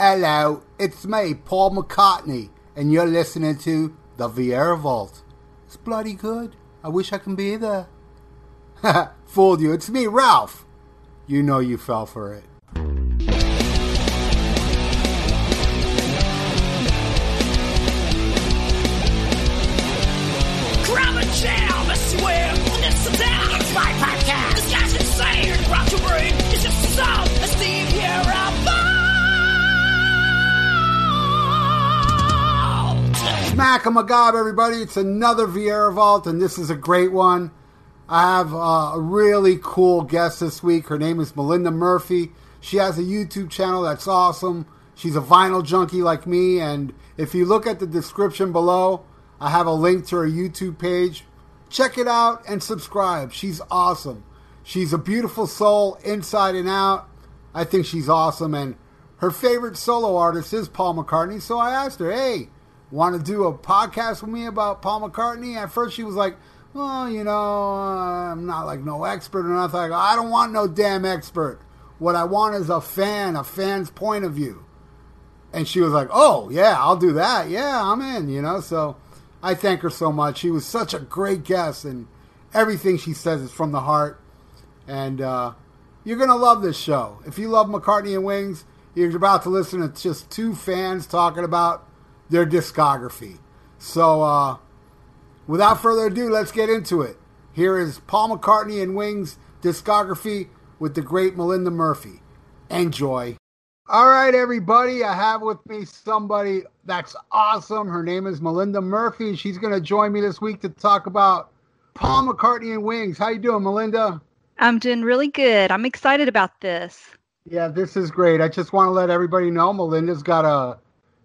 Hello, it's me, Paul McCartney, and you're listening to The Viera Vault. It's bloody good. I wish I can be there. Fooled you. It's me, Ralph. You know you fell for it. Grab a jam, I swear, this is my podcast. Smack 'em a gob, everybody. It's another Viera Vault, and this is a great one. I have uh, a really cool guest this week. Her name is Melinda Murphy. She has a YouTube channel that's awesome. She's a vinyl junkie like me, and if you look at the description below, I have a link to her YouTube page. Check it out and subscribe. She's awesome. She's a beautiful soul inside and out. I think she's awesome, and her favorite solo artist is Paul McCartney. So I asked her, "Hey, want to do a podcast with me about Paul McCartney?" At first, she was like, "Well, you know, I'm not like no expert or nothing." I go, "I don't want no damn expert. What I want is a fan, a fan's point of view." And she was like, "Oh yeah, I'll do that. Yeah, I'm in." You know, so I thank her so much. She was such a great guest, and everything she says is from the heart. And uh, you're gonna love this show. If you love McCartney and Wings, you're about to listen to just two fans talking about their discography. So, uh, without further ado, let's get into it. Here is Paul McCartney and Wings discography with the great Melinda Murphy. Enjoy. All right, everybody, I have with me somebody that's awesome. Her name is Melinda Murphy, and she's going to join me this week to talk about Paul McCartney and Wings. How you doing, Melinda? I'm doing really good. I'm excited about this. Yeah, this is great. I just want to let everybody know Melinda's got a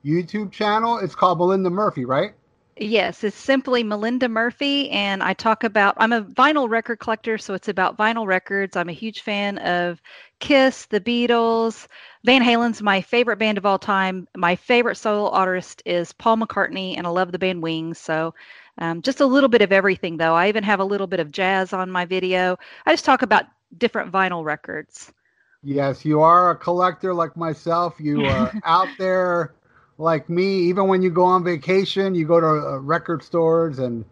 YouTube channel. It's called Melinda Murphy, right? Yes, it's simply Melinda Murphy, and I talk about. I'm a vinyl record collector, so it's about vinyl records. I'm a huge fan of Kiss, the Beatles, Van Halen's my favorite band of all time. My favorite solo artist is Paul McCartney, and I love the band Wings. So, um, just a little bit of everything, though. I even have a little bit of jazz on my video. I just talk about different vinyl records. Yes, you are a collector like myself. You are out there like me. Even when you go on vacation, you go to uh, record stores, and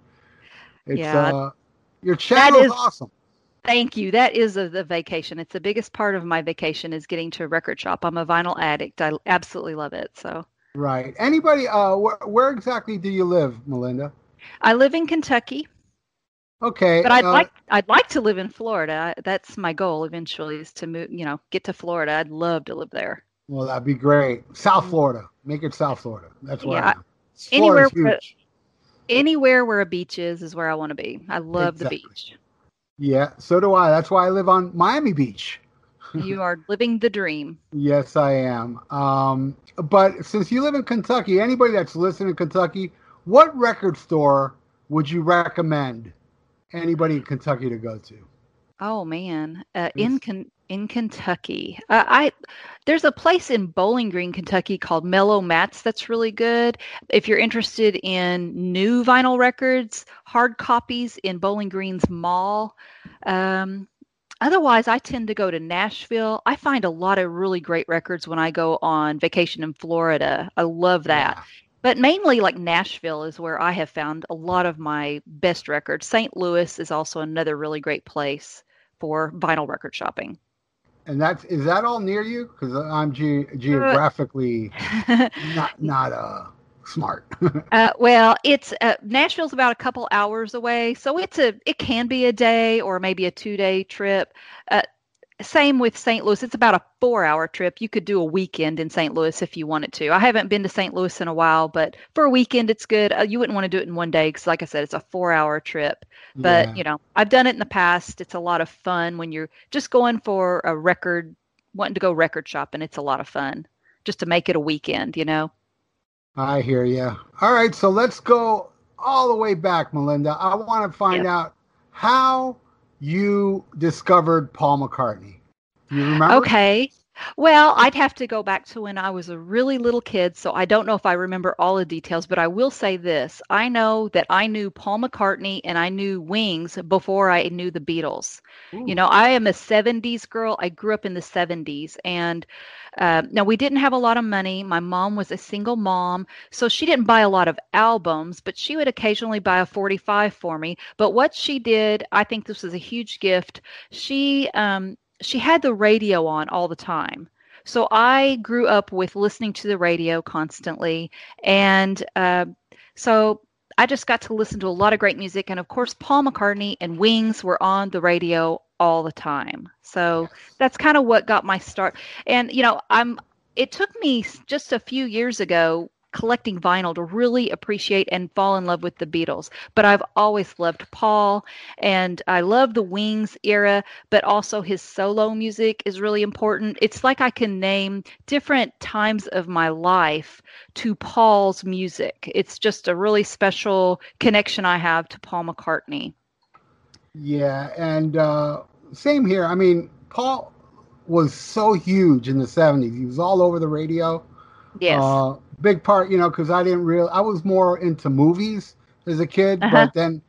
it's Yeah. uh, your channel is is- awesome. Thank you. That is a, the vacation. It's the biggest part of my vacation is getting to a record shop. I'm a vinyl addict. I absolutely love it. So Right. Anybody? Uh, wh- where exactly do you live, Melinda? I live in Kentucky, Okay. but I'd uh, like I'd like to live in Florida. That's my goal eventually is to move. You know, get to Florida. I'd love to live there. Well, that'd be great. South Florida. Make it South Florida. That's where. Yeah, I am. anywhere where- Anywhere where a beach is is where I want to be. I love Exactly. the beach. Yeah, so do I. That's why I live on Miami Beach. You are living the dream. Yes, I am. Um, but since you live in Kentucky, anybody that's listening in Kentucky, what record store would you recommend anybody in Kentucky to go to? Oh man, uh, in Ken- in Kentucky, uh, I there's a place in Bowling Green, Kentucky called Mellow Mats that's really good. If you're interested in new vinyl records, hard copies in Bowling Green's mall. Um, otherwise, I tend to go to Nashville. I find a lot of really great records when I go on vacation in Florida. I love that. But mainly, like Nashville is where I have found a lot of my best records. St. Louis is also another really great place for vinyl record shopping. And that's is that all near you? Because I'm ge- geographically not not uh smart. uh, well, it's uh, Nashville's about a couple hours away, so it's a it can be a day or maybe a two day trip. Uh, same with St. Louis. It's about a four hour trip. You could do a weekend in St. Louis if you wanted to. I haven't been to St. Louis in a while, but for a weekend, it's good. Uh, you wouldn't want to do it in one day because, like I said, it's a four hour trip. But, Yeah. you know, I've done it in the past. It's a lot of fun when you're just going for a record, wanting to go record shopping. It's a lot of fun. just to make it a weekend, you know. I hear you. All right, so let's go all the way back, Melinda. I want to find Yeah. out how you discovered Paul McCartney. You remember? Okay. Well, I'd have to go back to when I was a really little kid, so I don't know if I remember all the details, but I will say this. I know that I knew Paul McCartney and I knew Wings before I knew the Beatles. You know, I am a 70s girl. I grew up in the 70s. And uh, now we didn't have a lot of money. My mom was a single mom, so she didn't buy a lot of albums, but she would occasionally buy a 45 for me. But what she did, I think this was a huge gift. She, um, she had the radio on all the time. So I grew up with listening to the radio constantly. And uh, so I just got to listen to a lot of great music. And of course, Paul McCartney and Wings were on the radio all the time. So that's kind of what got my start. And, you know, I'm, it took me just a few years ago collecting vinyl to really appreciate and fall in love with the Beatles. But I've always loved Paul and I love the Wings era, but also his solo music is really important. It's like I can name different times of my life to Paul's music. It's just a really special connection I have to Paul McCartney. Yeah, and uh, same here. I mean, Paul was so huge in the 70s. He was all over the radio. Yes. Uh, big part, you know, because I didn't real I was more into movies as a kid, Uh-huh. but then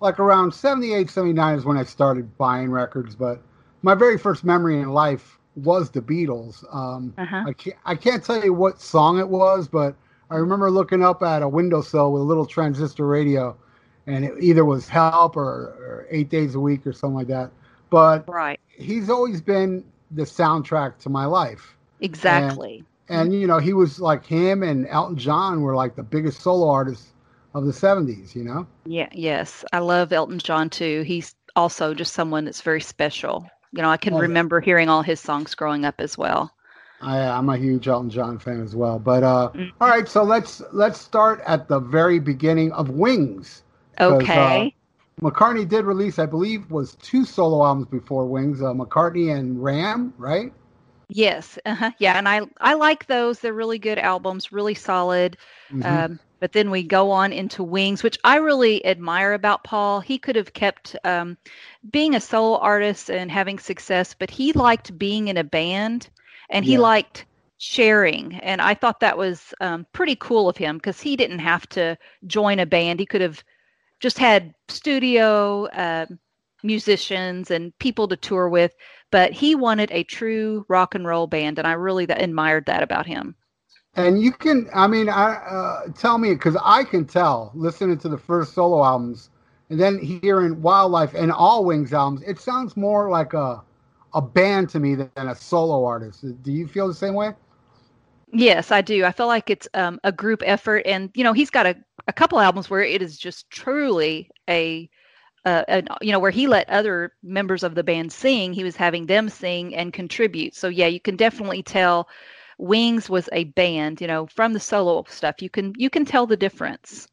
like around 78, 79 is when I started buying records. But my very first memory in life was the Beatles. Um, Uh-huh. I, can't, I can't tell you what song it was, but I remember looking up at a windowsill with a little transistor radio, and it either was Help or, or Eight Days a Week or something like that. But right. he's always been the soundtrack to my life. Exactly. And you know, he was like him and Elton John were like the biggest solo artists of the '70s. You know, Yeah, yes. I love Elton John too. He's also just someone that's very special. You know, I can Oh, yeah. remember hearing all his songs growing up as well. I, I'm a huge Elton John fan as well. But uh, Mhm. all right, so let's let's start at the very beginning of Wings. uh, Okay. McCartney did release, I believe, was two solo albums before Wings. Uh, McCartney and Ram, right? Yes. Uh-huh. Yeah, and I I like those. They're really good albums, really solid. Mhm. Um, but then we go on into Wings, which I really admire about Paul. He could have kept um, being a solo artist and having success, but he liked being in a band and he Yeah. liked sharing. And I thought that was um, pretty cool of him because he didn't have to join a band. He could have just had studio um musicians and people to tour with, but he wanted a true rock and roll band. And I really th- admired that about him. And you can, I mean, I uh, tell me because I can tell listening to the first solo albums and then hearing Wild Life and all Wings albums, it sounds more like a a band to me than a solo artist. Do you feel the same way? Yes, I do. I feel like it's um, a group effort, and you know, he's got a, a couple albums where it is just truly a, uh, an, you know, where he let other members of the band sing. He was having them sing and contribute. So yeah, you can definitely tell Wings was a band. You know, from the solo stuff, you can you can tell the difference.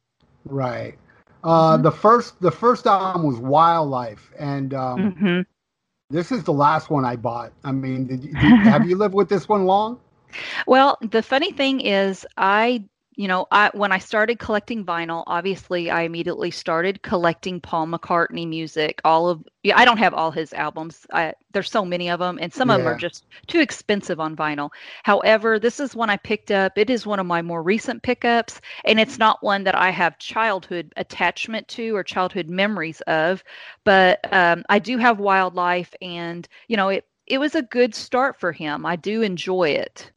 Right. Uh, Mhm. The first the first album was Wild Life, and um, hmm this is the last one I bought. I mean, did you, did- have you lived with this one long? Well, the funny thing is, I, you know, I when I started collecting vinyl, obviously I immediately started collecting Paul McCartney music. All of, yeah, I don't have all his albums. I, there's so many of them, and some of them are just too expensive on vinyl. However, this is one I picked up. It is one of my more recent pickups, and it's not one that I have childhood attachment to or childhood memories of, but um, I do have Wild Life, and you know, it it was a good start for him. I do enjoy it.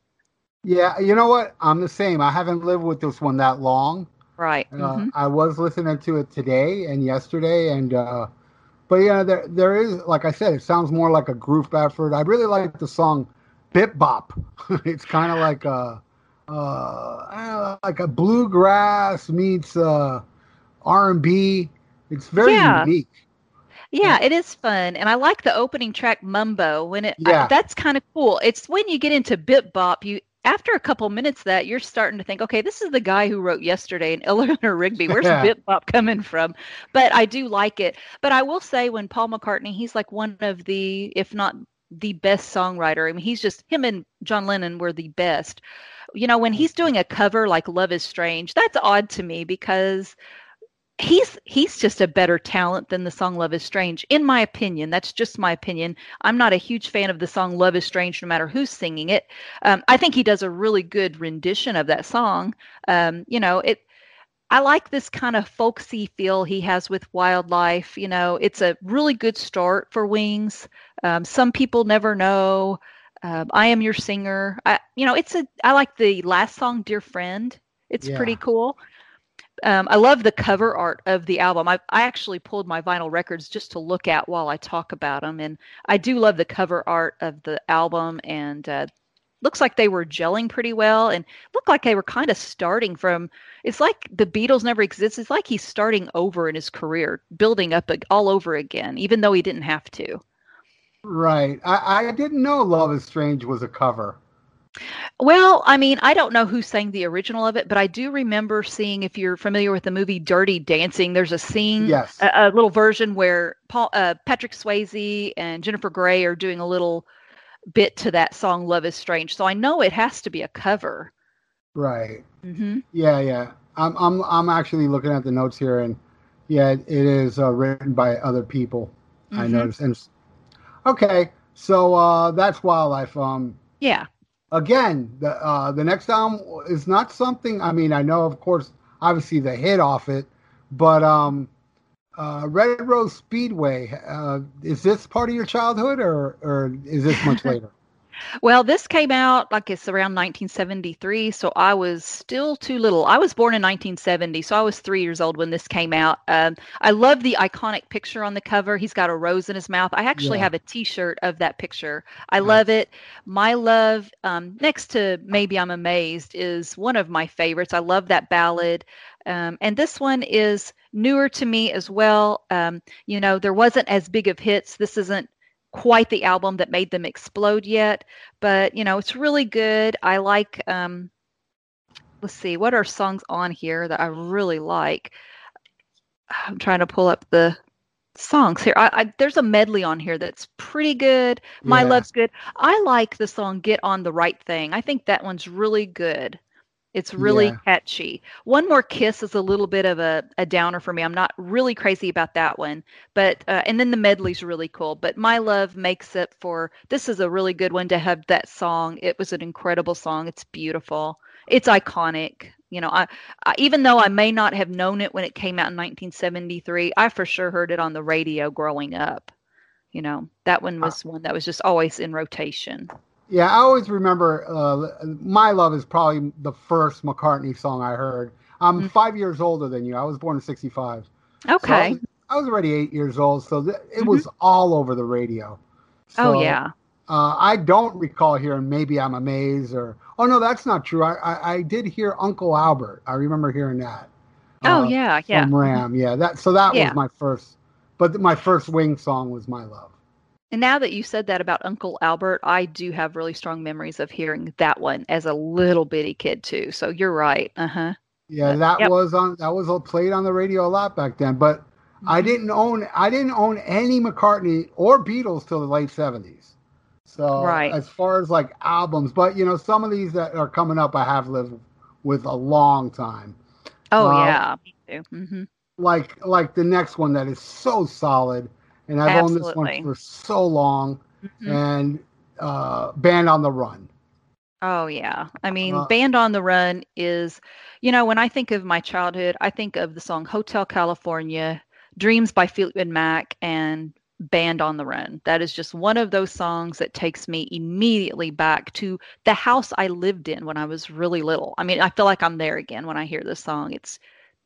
Yeah, you know what? I'm the same. I haven't lived with this one that long. Right. Uh, mhm. I was listening to it today and yesterday, and uh, but yeah, there there is like I said, it sounds more like a group effort. I really like the song "Bip Bop." it's kind of like a uh, I don't know, like a bluegrass meets uh, R and B. It's very Yeah. unique. Yeah, it is fun, and I like the opening track "Mumbo." When it, I- Yeah. that's kind of cool. It's when you get into bip bop, you after a couple minutes that you're starting to think, okay, this is the guy who wrote "Yesterday" and Eleanor Rigby. Where's Yeah. bip bop coming from? But I do like it. But I will say, when Paul McCartney, he's like one of the, if not the best songwriter. I mean, he's just him and John Lennon were the best. You know, when he's doing a cover like Love is Strange, that's odd to me because he's he's just a better talent than the song Love is Strange in my opinion. That's just my opinion. I'm not a huge fan of the song Love is Strange no matter who's singing it. Um, I think he does a really good rendition of that song. Um, you know, it I like this kind of folksy feel he has with Wild Life. You know, it's a really good start for Wings. Um, some people never know. Um, I am your singer. I, you know, it's a. I like the last song, "Dear Friend." It's Yeah. pretty cool. Um, I love the cover art of the album. I, I actually pulled my vinyl records just to look at while I talk about them, and I do love the cover art of the album. And uh, looks like they were gelling pretty well, and looked like they were kind of starting from. It's like the Beatles never existed. It's like he's starting over in his career, building up all over again, even though he didn't have to. Right. I, I didn't know Love is Strange was a cover. Well, I mean, I don't know who sang the original of it, but I do remember seeing, if you're familiar with the movie Dirty Dancing, there's a scene, Yes. a, a little version where Paul, uh, Patrick Swayze and Jennifer Grey are doing a little bit to that song "Love Is Strange." So I know it has to be a cover. Right. hmm Yeah, yeah. I'm I'm I'm actually looking at the notes here, and yeah, it is uh, written by other people. I Mhm. noticed. And okay, so uh, that's Wild Life. Um, Yeah. Again, the uh, the next album is not something. I mean, I know, of course, obviously the hit off it, but um, uh, Red Rose Speedway. Uh, is this part of your childhood, or or is this much later? Well, this came out like it's around 1973, so I was still too little. I was born in 1970, so I was three years old when this came out. Um, I love the iconic picture on the cover. He's got a rose in his mouth. I actually Yeah. have a T-shirt of that picture. I Nice. love it. My love, um, next to maybe I'm amazed, is one of my favorites. I love that ballad. Um, and this one is newer to me as well. Um, you know, there wasn't as big of hits. This isn't quite the album that made them explode yet, but you know, it's really good. I like um let's see, what are songs on here that I really like? I'm trying to pull up the songs here. I, I there's a medley on here that's pretty good. My Yeah. Love's good. I like the song Get on the Right Thing. I think that one's really good. It's really Yeah. catchy. One More Kiss is a little bit of a, a downer for me. I'm not really crazy about that one. But uh, and then the medley's really cool. But My Love makes it for this is a really good one to have that song. It was an incredible song. It's beautiful. It's iconic. You know, I, I even though I may not have known it when it came out in 1973, I for sure heard it on the radio growing up. You know, that one was one that was just always in rotation. Yeah, I always remember uh, My Love is probably the first McCartney song I heard. I'm Mhm. five years older than you. I was born in 65. So I Okay. was, I was already eight years old, so th- it Mhm. was all over the radio. oh yeah. Uh, I don't recall hearing Maybe I'm Amazed or, oh no, that's not true. I, I, I did hear Uncle Albert. I remember hearing that. Oh uh, yeah, yeah. From Ram. Yeah, that so that Yeah. was my first, but my first Wing song was My Love. And now that you said that about Uncle Albert, I do have really strong memories of hearing that one as a little bitty kid too. So you're right. Uh huh. Yeah, that yep. was on that was played on the radio a lot back then. But I Mm-hmm. didn't own I didn't own any McCartney or Beatles till the late seventies. So Right. as far as like albums, but you know some of these that are coming up, I have lived with a long time. Oh Uh, yeah, me too. hmm Like like the next one that is so solid, and I've owned this one for so long. hmm And uh, Band on the Run. Oh yeah. I mean, Uh, Band on the Run is, you know, when I think of my childhood, I think of the song Hotel California, Dreams by Fleetwood Mac, and Band on the Run. That is just one of those songs that takes me immediately back to the house I lived in when I was really little. I mean, I feel like I'm there again when I hear this song. It's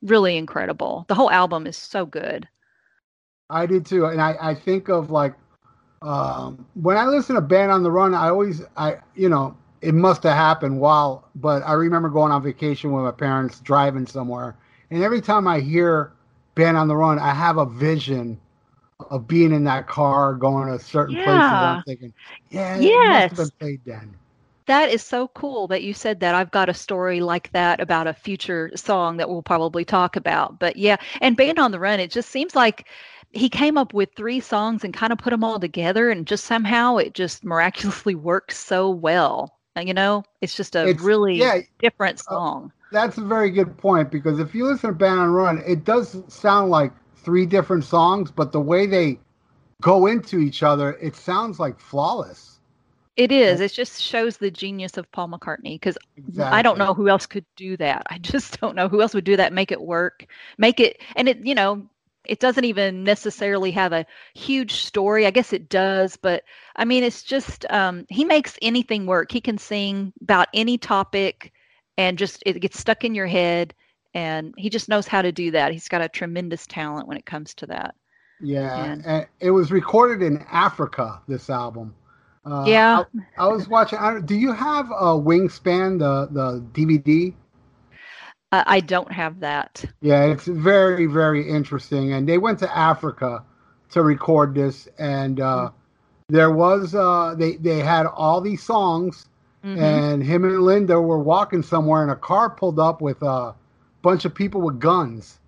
really incredible. The whole album is so good. I did too, and I, I think of like um, when I listen to Band on the Run, I always I you know it must have happened while, but I remember going on vacation with my parents driving somewhere, and every time I hear Band on the Run, I have a vision of being in that car going to certain places. Yeah. I'm thinking, yeah, it Yes. must have played then. That is so cool that you said that. I've got a story like that about a future song that we'll probably talk about. But yeah, and Band on the Run, it just seems like he came up with three songs and kind of put them all together, and just somehow it just miraculously works so well. And, you know, it's just a It's- really yeah, different uh, song. That's a very good point because if you listen to Band on Run, it does sound like three different songs, but the way they go into each other, it sounds like flawless. It is. It just shows the genius of Paul McCartney because Exactly. I don't know who else could do that. I just don't know who else would do that, make it work, make it, and it, you know, it doesn't even necessarily have a huge story. I guess it does, but I mean, it's just, um, he makes anything work. He can sing about any topic and just, it gets stuck in your head. And he just knows how to do that. He's got a tremendous talent when it comes to that. Yeah, And- it was recorded in Africa. This album. Uh, Yeah. I, I was watching. I, do you have a Wingspan, the the DVD? Uh, I don't have that. Yeah, it's very very interesting. And they went to Africa to record this, and uh, there was uh, they they had all these songs, Mhm. and him and Linda were walking somewhere, and a car pulled up with a bunch of people with guns.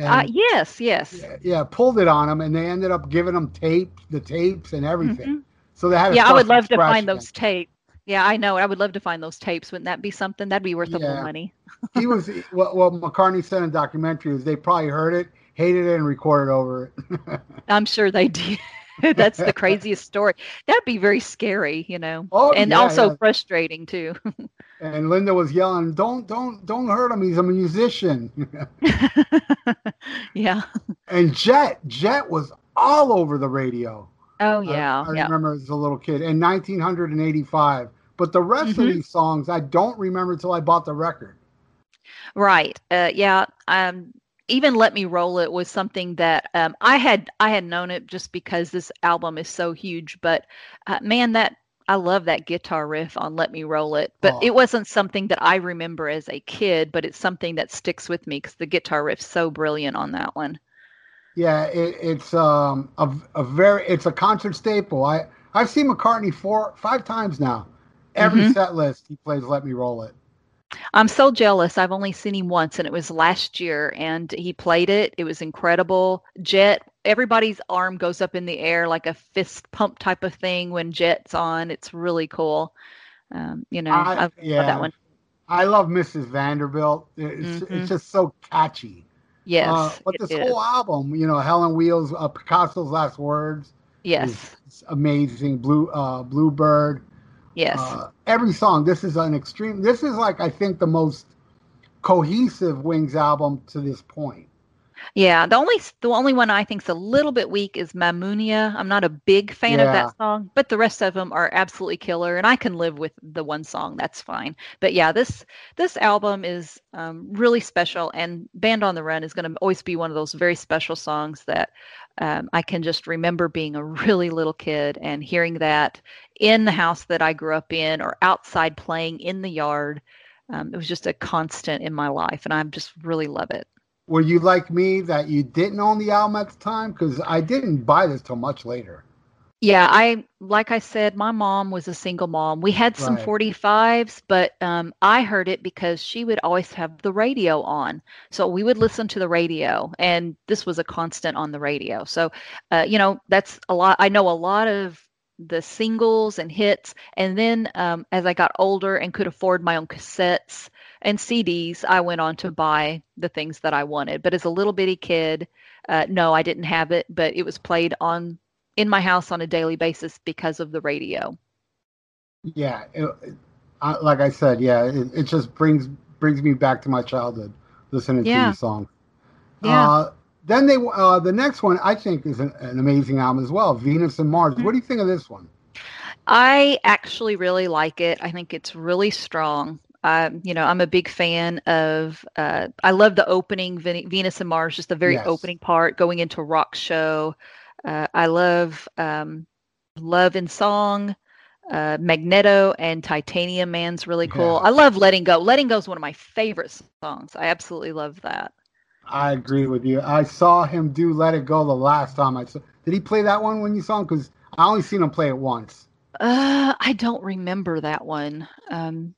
Uh, yes, yes. yeah, pulled it on them, and they ended up giving them tape, the tapes, and everything. Mhm. So they had yeah, I would love to find those tapes. Yeah, I know. I would love to find those tapes. Wouldn't that be something? That'd be worth a Yeah. little money. he was what, what McCartney said in documentary is they probably heard it, hated it, and recorded over it. I'm sure they did. That's the craziest story. That'd be very scary, you know, Oh, and yeah, also yeah. frustrating too. and Linda was yelling, "Don't, don't, don't hurt him. He's a musician." yeah. and Jet, Jet was all over the radio. Oh yeah. I, yeah. remember as a little kid in 1985. But the rest Mhm. of these songs, I don't remember until I bought the record. Right. Uh, yeah. Um, even "Let Me Roll It" was something that um, I had I had known it just because this album is so huge. But uh, man, that I love that guitar riff on "Let Me Roll It." But Oh. it wasn't something that I remember as a kid. But it's something that sticks with me because the guitar riff's so brilliant on that one. Yeah, it, it's um a, a very it's a concert staple. I I've seen McCartney four five times now. Every Mhm. set list he plays "Let Me Roll It." I'm so jealous. I've only seen him once, and it was last year, and he played it. It was incredible. Jet, everybody's arm goes up in the air like a fist pump type of thing when Jet's on. It's really cool. Um, you know, I, I, love yeah, that one. I love Mrs. Vanderbilt. It's Mhm. it's just so catchy. Yes, Uh, but this is. whole album, you know, Helen Wheels, uh, Picasso's last words, yes, amazing. Blue uh, Bluebird. yes. Uh, every song. This is an extreme. This is like I think the most cohesive Wings album to this point. Yeah, the only the only one I think's a little bit weak is Mamunia. I'm not a big fan of that song, but the rest of them are absolutely killer, and I can live with the one song. That's fine. But yeah, this this album is um, really special, and "Band on the Run" is going to always be one of those very special songs that um, I can just remember being a really little kid and hearing that in the house that I grew up in or outside playing in the yard. Um, it was just a constant in my life, and I just really love it. Were you like me that you didn't own the album at the time? Because I didn't buy this till much later. Yeah, I like I said, my mom was a single mom. We had some Right. 45s, but um, I heard it because she would always have the radio on. So we would listen to the radio, and this was a constant on the radio. So, uh, you know, that's a lot. I know a lot of the singles and hits. And then um, as I got older and could afford my own cassettes and CDs, I went on to buy the things that I wanted. But as a little bitty kid, uh, no, I didn't have it, but it was played on in my house on a daily basis because of the radio. Yeah, it, I, like I said, yeah, it, it just brings brings me back to my childhood listening to Yeah. these songs. Yeah. Uh, then they uh, the next one I think is an, an amazing album as well, Venus and Mars. What do you think of this one? I actually really like it. I think it's really strong. Um, you know, I'm a big fan of. Uh, I love the opening Ven- Venus and Mars, just the very Yes. opening part, going into rock show. Uh, I love um, Love in Song, uh, Magneto, and Titanium Man's really cool. Yeah. I love Letting Go. Letting Go is one of my favorite songs. I absolutely love that. I agree with you. I saw him do "Let It Go" the last time I saw. Did he play that one when you saw him? Because I only seen him play it once. Uh, I don't remember that one. Um,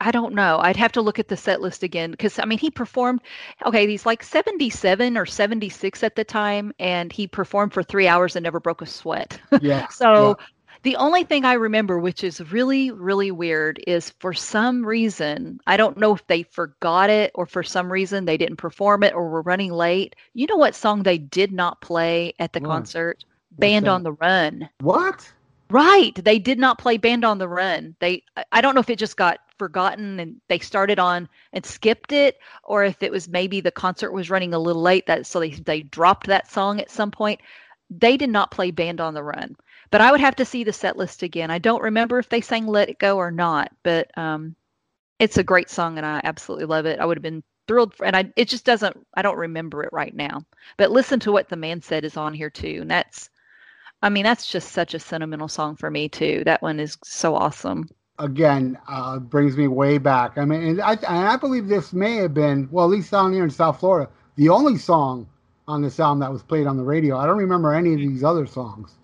I don't know. I'd have to look at the set list again because I mean he performed. Okay, he's like seventy-seven or seventy-six at the time, and he performed for three hours and never broke a sweat. Yeah. so the only thing I remember, which is really really weird, is for some reason I don't know if they forgot it or for some reason they didn't perform it or were running late. You know what song they did not play at the What? concert? Band that? on the Run. What? Right. They did not play Band on the Run. They I don't know if it just got forgotten and they started on and skipped it or if it was maybe the concert was running a little late that so they they dropped that song at some point. They did not play Band on the Run. But I would have to see the set list again. I don't remember if they sang Let It Go or not, but um it's a great song and I absolutely love it. I would have been thrilled for, and I it just doesn't I don't remember it right now. But listen to what the man said is on here too. And that's I mean, that's just such a sentimental song for me too. That one is so awesome. Again, uh, brings me way back. I mean, and I, and I believe this may have been, well, at least down here in South Florida, the only song on this album that was played on the radio. I don't remember any of these other songs.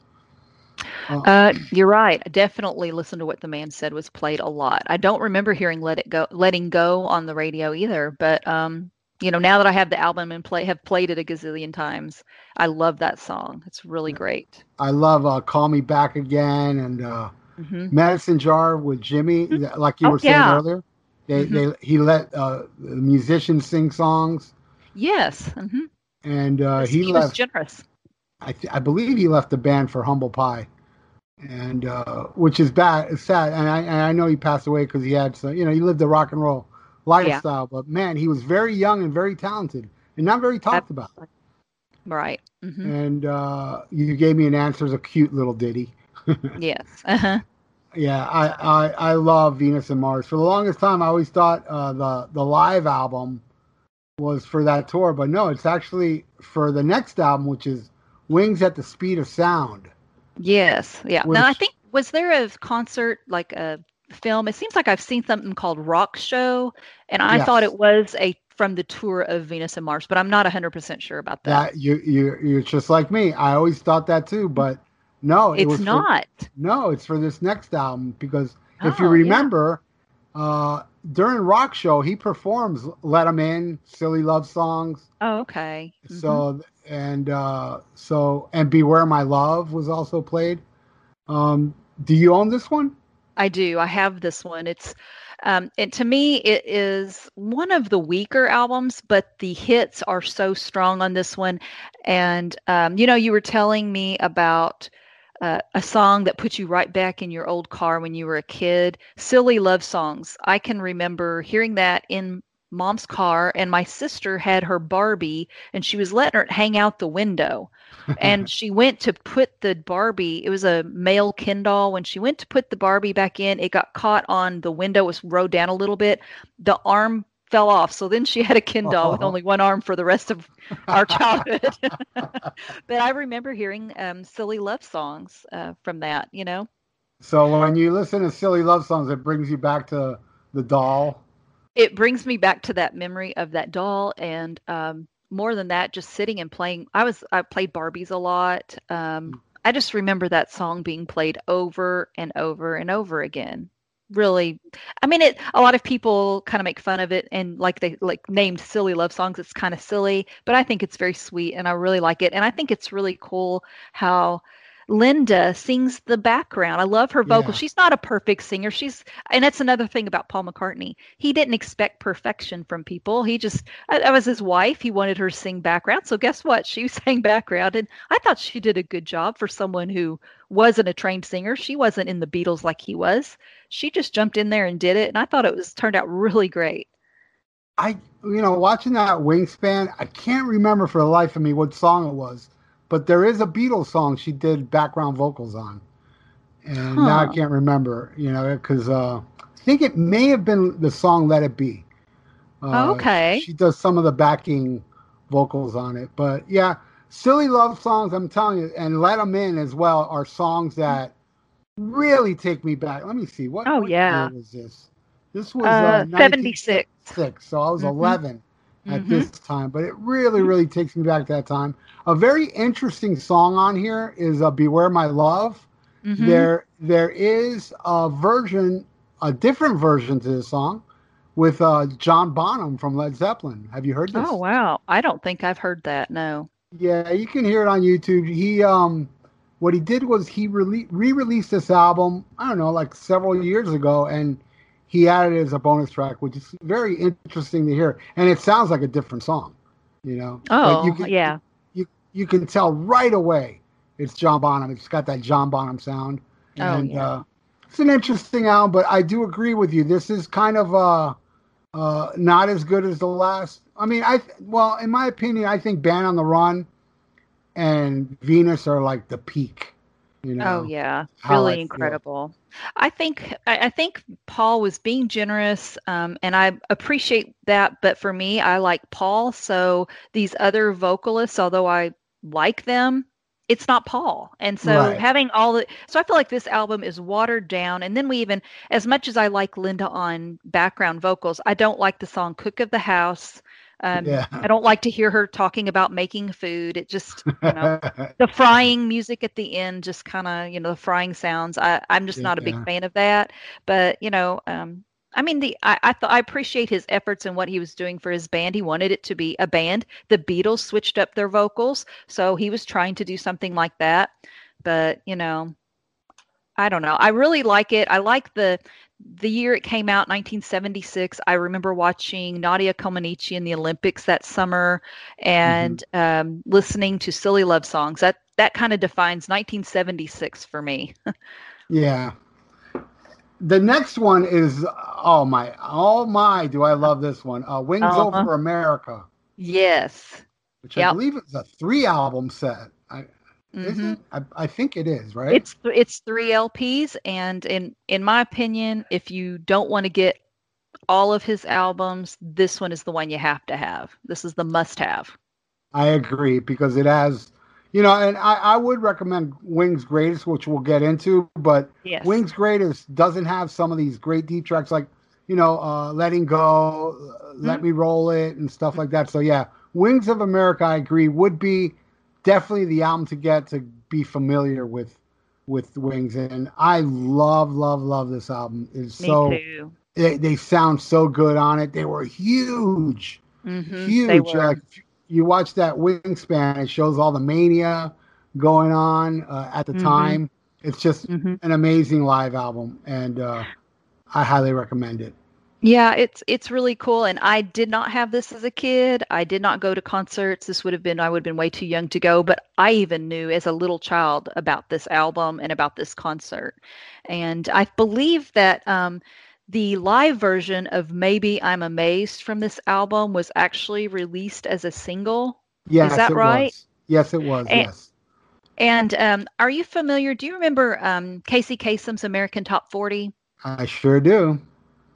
Uh, you're right. I definitely listened to what the man said was played a lot. I don't remember hearing "Let It Go," "Letting Go" on the radio either. But um, you know, now that I have the album and play have played it a gazillion times, I love that song. It's really great. I love uh, "Call Me Back Again" and uh, hmm "Medicine Jar" with Jimmy, like you Oh, were saying yeah. earlier. They, Mhm. they he let uh, the musicians sing songs, Yes, hmm and uh, he, he, was left. generous. I, th- I believe he left the band for Humble Pie, and uh, which is bad, sad. And I and I know he passed away because he had some, you know, he lived a rock and roll lifestyle. But man, he was very young and very talented, and not very talked about. Right. hmm And uh, you gave me an answer as a cute little ditty. Yes. Uh-huh. Yeah, I, I I love Venus and Mars. For the longest time, I always thought uh, the the live album was for that tour, but no, it's actually for the next album, which is Wings at the Speed of Sound. Yes. Yeah. Now I think was there a concert like a film? It seems like I've seen something called Rock Show, and I thought it was a from the tour of Venus and Mars, but I'm not 100% sure about that. That you you you're just like me. I always thought that too, but no, it it's was for- not. no, it's for this next album because if you Oh, yeah. remember, uh, during Rock Show, he performs "Let 'Em In," "Silly Love Songs." Oh, okay. Mhm. So and uh, so and "Beware My Love" was also played. Um, do you own this one? I do. I have this one. It's um and to me it is one of the weaker albums, but the hits are so strong on this one. And um, you know, you were telling me about uh, a song that put you right back in your old car when you were a kid. Silly love songs. I can remember hearing that in mom's car and my sister had her Barbie and she was letting her hang out the window and she went to put the Barbie. It was a male Ken doll. When she went to put the Barbie back in, it got caught on the window. It was rode down a little bit. The arm fell off. So then she had a Ken doll with Oh. only one arm for the rest of our childhood. but I remember hearing um, silly love songs uh, from that. You know, So when you listen to silly love songs, it brings you back to the doll. it brings me back to that memory of that doll and. Um, more than that, just sitting and playing. I was I played Barbies a lot. Um, I just remember that song being played over and over and over again. Really, I mean, it. A lot of people kind of make fun of it and like they like named silly love songs. It's kind of silly, but I think it's very sweet and I really like it. And I think it's really cool how Linda sings the background. I love her vocal. Yeah. She's not a perfect singer. She's and that's another thing about Paul McCartney. He didn't expect perfection from people. He just I, I was his wife. He wanted her to sing background. So guess what? She sang background and I thought she did a good job for someone who wasn't a trained singer. She wasn't in the Beatles like he was. She just jumped in there and did it and I thought it was turned out really great. I, you know, watching that Wingspan, I can't remember for the life of me what song it was, but there is a Beatles song she did background vocals on, and now I can't remember, you know, because uh, I think it may have been the song "Let It Be." Uh, okay. She does some of the backing vocals on it, but yeah, silly love songs. I'm telling you, and let them In" as well are songs that really take me back. Let me see what. Oh, what yeah. was this? This was Uh, 19 76. six, so I was Mhm. 11 at Mhm. this time. But it really, really takes me back to that time. A very interesting song on here is uh, "Beware My Love." Mhm. There, there is a version, a different version to the song with uh, John Bonham from Led Zeppelin. Have you heard this? Oh wow, I don't think I've heard that. No. Yeah, you can hear it on YouTube. He um, what he did was he re-released this album. I don't know, like several years ago, and he added it as a bonus track, which is very interesting to hear. And it sounds like a different song, you know. Oh you can, yeah. You you can tell right away it's John Bonham. It's got that John Bonham sound. Oh, And yeah. uh, it's an interesting album, but I do agree with you. This is kind of uh, uh, not as good as the last. I mean, I well, in my opinion, I think Band on the Run and Venus are like the peak. You know? Oh yeah, really incredible. I think I, I think Paul was being generous, um, and I appreciate that. But for me, I like Paul. So these other vocalists, although I like them, it's not Paul. And so Right. having all the so I feel like this album is watered down. And then we even, as much as I like Linda on background vocals, I don't like the song "Cook of the House." Um, Yeah. I don't like to hear her talking about making food. It just you know the frying music at the end just kind of you know the frying sounds I, i'm just not a Yeah. big fan of that but you know um i mean the i i, th- I appreciate his efforts and what he was doing for his band he wanted it to be a band the beatles switched up their vocals so he was trying to do something like that but you know i don't know i really like it i like the the year it came out 1976 i remember watching nadia comaneci in the olympics that summer and um, listening to silly love songs that that kind of defines 1976 for me Yeah. The next one is oh my oh my do I love this one. Uh Wings Uh-huh. Over America, yes which I believe is a three album set. Mhm. I, I think it is, right? it's th- it's three lps and in in my opinion if you don't want to get all of his albums this one is the one you have to have this is the must have I agree because it has you know, and I, I would recommend Wings Greatest, which we'll get into, but yes Wings Greatest doesn't have some of these great deep tracks like, you know, uh, Letting Go, uh, Let Me Roll It, and stuff like that. So, yeah, Wings of America, I agree, would be definitely the album to get to be familiar with with Wings. And I love, love, love this album. It's me so, too they, they sound so good on it. They were huge, Mhm, huge. were. Like, you watch that wingspan, it shows all the mania going on uh, at the Mhm. time. It's just Mhm. an amazing live album, and uh, I highly recommend it. Yeah, it's it's really cool. And I did not have this as a kid. I did not go to concerts. This would have been I would have been way too young to go, but I even knew as a little child about this album and about this concert. And I believe that um the live version of Maybe I'm Amazed from this album was actually released as a single. Yes, that it right? Was. Yes, it was. And- yes. And um, are you familiar? Do you remember um, Casey Kasem's American Top 40? I sure do.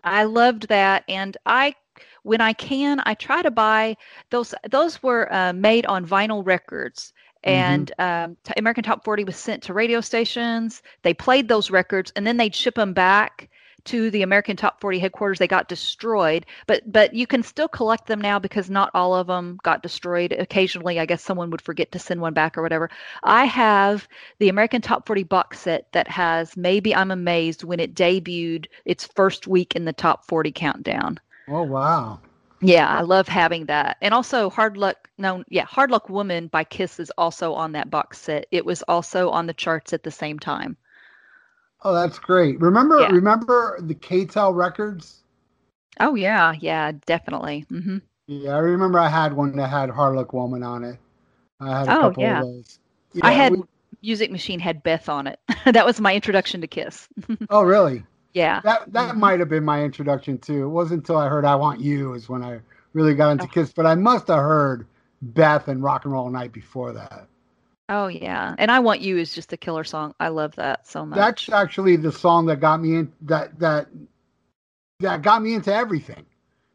I loved that, and I, when I can, I try to buy those. Those were uh, made on vinyl records, and um, American Top 40 was sent to radio stations. They played those records, and then they'd ship them back to the American Top 40 headquarters. They got destroyed, but but you can still collect them now because not all of them got destroyed. Occasionally, I guess someone would forget to send one back or whatever. I have the American Top 40 box set that has Maybe I'm Amazed when it debuted its first week in the Top 40 countdown. Oh wow. Yeah, I love having that. And also Hard Luck no, yeah, Hard Luck Woman by Kiss is also on that box set. It was also on the charts at the same time. Oh, that's great. Remember, Yeah. remember the KTEL records? Oh yeah, yeah, definitely. Mm-hmm. Yeah, I remember. I had one that had Hard Luck Woman on it. I had a Oh, couple yeah. of those. I had we- Music Machine had Beth on it. that was my introduction to Kiss. oh, really? yeah. That that Mhm. might have been my introduction too. It wasn't until I heard "I Want You" is when I really got into Oh. Kiss. But I must have heard Beth and Rock and Roll Night before that. Oh yeah. And I Want You is just a killer song. I love that so much. That's actually the song that got me in that that that got me into everything.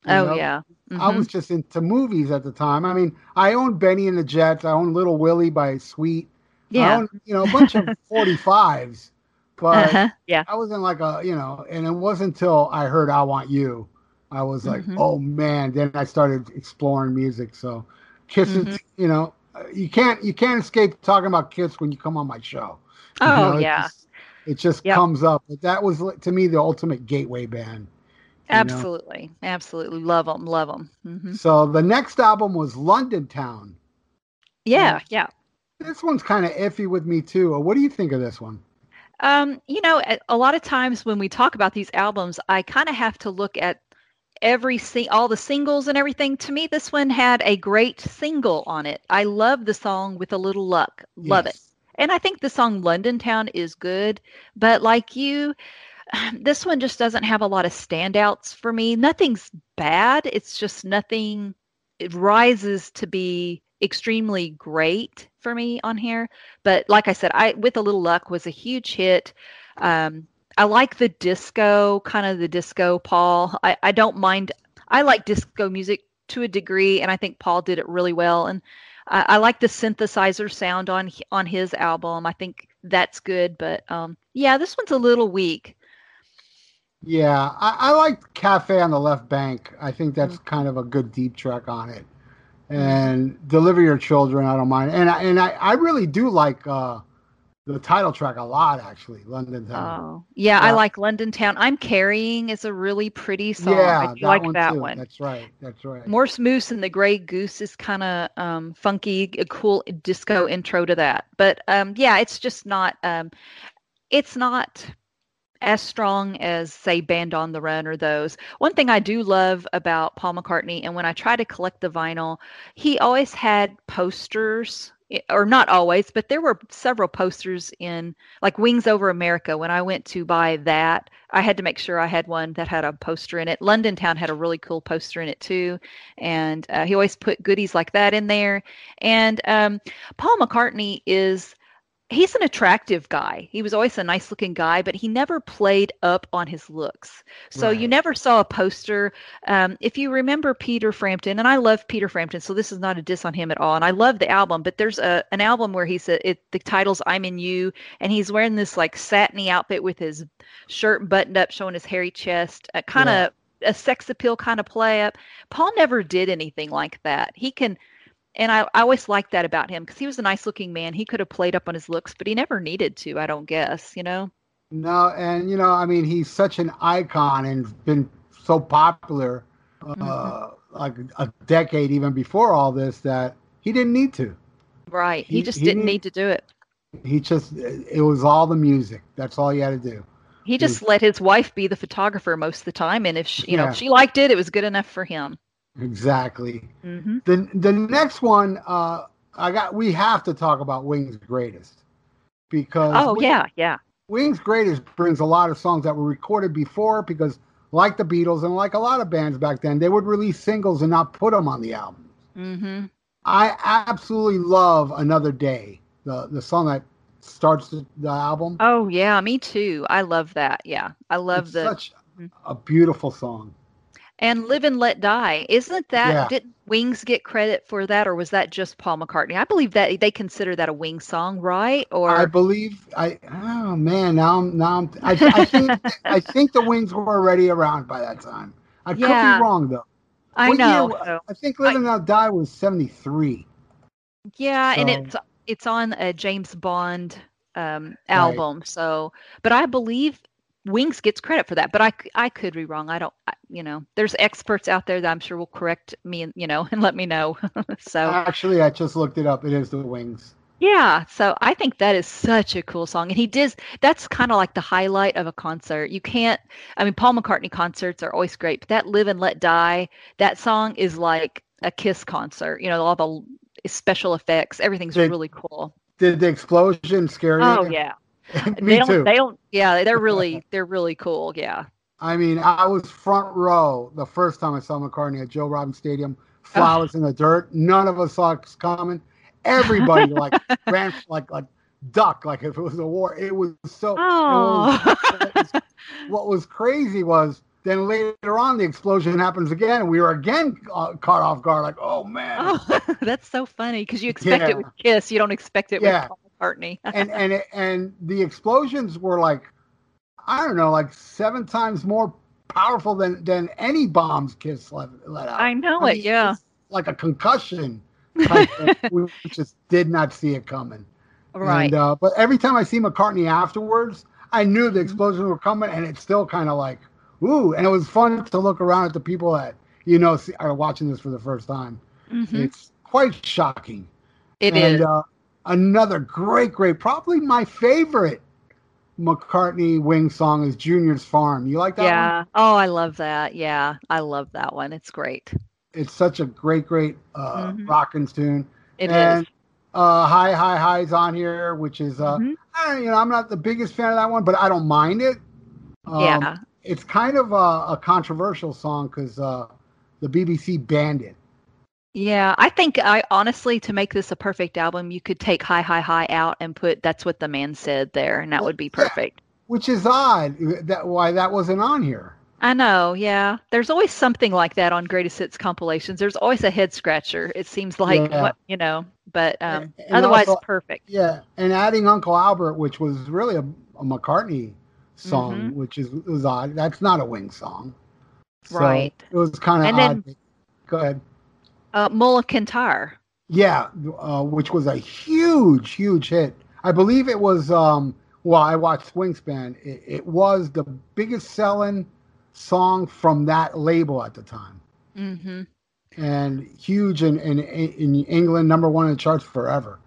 oh know? yeah. I Mhm. was just into movies at the time. I mean, I owned Benny and the Jets. I owned Little Willie by Sweet. I yeah. owned, you know, a bunch of 45s. But Uh-huh. Yeah. I wasn't like a, you know, and it wasn't until I heard I Want You, I was like, Mhm. oh man. Then I started exploring music. So Kiss is, Mhm. you know, you can't you can't escape talking about Kiss when you come on my show. You Oh know, it yeah. just- It just Yep. comes up. But that was to me the ultimate gateway band. know? Absolutely, absolutely love them, love them. hmm So the next album was London Town. Yeah, yeah. This one's kind of iffy with me too. What do you think of this one? Um, you know, a lot of times when we talk about these albums, I kind of have to look at every sing all the singles and everything. To me, this one had a great single on it. I love the song with a little luck. Love it. And I think the song London Town is good, but like you, this one just doesn't have a lot of standouts for me. Nothing's bad. It's just nothing it rises to be extremely great for me on here. But like I said, I with a little luck was a huge hit. Um, I like the disco, kind of the disco Paul. I, I don't mind I like disco music to a degree, and I think Paul did it really well. And I, I like the synthesizer sound on on his album. I think that's good, but um, yeah, this one's a little weak. Yeah, I, I like Cafe on the Left Bank. I think that's Mm. kind of a good deep track on it. And Deliver Your Children, I don't mind. And I, and I, I really do like uh, the title track a lot, actually. London Town. Oh, yeah, I like London Town. I'm Carrying is a really pretty song. yeah, I like that too. one. That's right. That's right. Morse Moose and the Gray Goose is kind of um, funky, a cool disco intro to that. But um, yeah, it's just not. Um, it's not as strong as say Band on the Run or those. One thing I do love about Paul McCartney, and when I try to collect the vinyl, he always had posters. Or not always, but there were several posters in like Wings Over America. When I went to buy that, I had to make sure I had one that had a poster in it. London Town had a really cool poster in it too, and uh, he always put goodies like that in there. And um, Paul McCartney is he's an attractive guy. He was always a nice looking guy, but he never played up on his looks. So you never saw a poster. Um, if you remember Peter Frampton, and I love Peter Frampton, so this is not a diss on him at all. And I love the album, but there's a an album where he said it the title's I'm in You, and he's wearing this like satiny outfit with his shirt buttoned up, showing his hairy chest, uh, kind of a sex appeal kind of play up. Paul never did anything like that. He can and I, I always liked that about him because he was a nice looking man. He could have played up on his looks, but he never needed to, I don't guess, you know? No, and you know, I mean, he's such an icon and been so popular, uh, Mm-hmm. like a decade even before all this, that he didn't need to. Right. He, He- just he didn't need- need to do it. He just, it was all the music. That's all he had to do. He just let his wife be the photographer most of the time. And if she, you know, if she liked it, it was good enough for him. Exactly. hmm The the next one, uh, I got. We have to talk about Wings Greatest because Oh, Wi- yeah. Yeah. Wings Greatest brings a lot of songs that were recorded before because, like the Beatles and like a lot of bands back then, they would release singles and not put them on the album. hmm I absolutely love Another Day, the the song that starts the, the album. Oh, yeah. Me too. I love that. Yeah. I love It's the. such Mhm. a beautiful song. And Live and Let Die. Isn't that, Yeah. did Wings get credit for that, or was that just Paul McCartney? I believe that they consider that a Wings song, right? Or, I believe I. Oh man, now I'm now I'm. I, I think I think the Wings were already around by that time. I could Yeah. be wrong though. I What know. so- I think Live and Let Die was seventy three. Yeah, and it's it's on a James Bond um, Right. album. So, but I believe Wings gets credit for that. But I, I could be wrong. I don't. I, you know, there's experts out there that I'm sure will correct me and you know and let me know. so Actually, I just looked it up. It is the Wings. yeah, so I think that is such a cool song, and he does. That's kind of like the highlight of a concert. You can't. I mean, Paul McCartney concerts are always great, but that "Live and Let Die" that song is like a Kiss concert. You know, all the special effects, everything's Did- really cool. Did the explosion scare you? Oh yeah. Me they don't too. they don't yeah, they're really they're really cool. Yeah. I mean, I was front row the first time I saw McCartney at Joe Robbie Stadium. Flowers in the dirt. None of us saw it coming. Everybody like ran like like duck like if it was a war. It was so. Oh. It was, what was crazy was then later on the explosion happens again and we were again uh, caught off guard like oh man oh, that's so funny because you expect Yeah. it with Kiss, you don't expect it Yeah. with McCartney. and and it, and the explosions were like I don't know like seven times more powerful than than any bombs Kiss let, let out. I know I it, yeah. like a concussion. Type we just did not see it coming. Right. And, uh, but every time I see McCartney afterwards, I knew Mm-hmm. the explosions were coming, and it's still kind of like, ooh, and it was fun to look around at the people that you know see, are watching this for the first time. Mhm. It's quite shocking. It and is. Uh, another great, great, probably my favorite McCartney Wing song is Junior's Farm. You like that one? yeah. Oh, I love that. Yeah, I love that one. It's great. It's such a great, great uh, Mhm. rockin' tune. It is. and uh, High, High, High's on here, which is, uh, Mhm. I, you know, I'm not the biggest fan of that one, but I don't mind it. Um, yeah. It's kind of a, a controversial song because uh, the BBC banned it. Yeah, I think I honestly to make this a perfect album, you could take High High High out and put That's What the Man Said there, and that would be perfect. Which is odd that why that wasn't on here. I know, yeah. There's always something like that on greatest hits compilations. There's always a head scratcher. It seems like Yeah. what you know, but um, And otherwise also- perfect. Yeah, and adding Uncle Albert, which was really a, a McCartney song, Mhm. which is was odd. That's not a Wing song, So Right. It was kind of odd. then- Go ahead. Uh, Mull of Kintyre. Yeah, uh, which was a huge, huge hit. I believe it was. Um, well, I watched Wingspan. It, it was the biggest selling song from that label at the time, hmm and huge in in, in England, number one in the charts forever.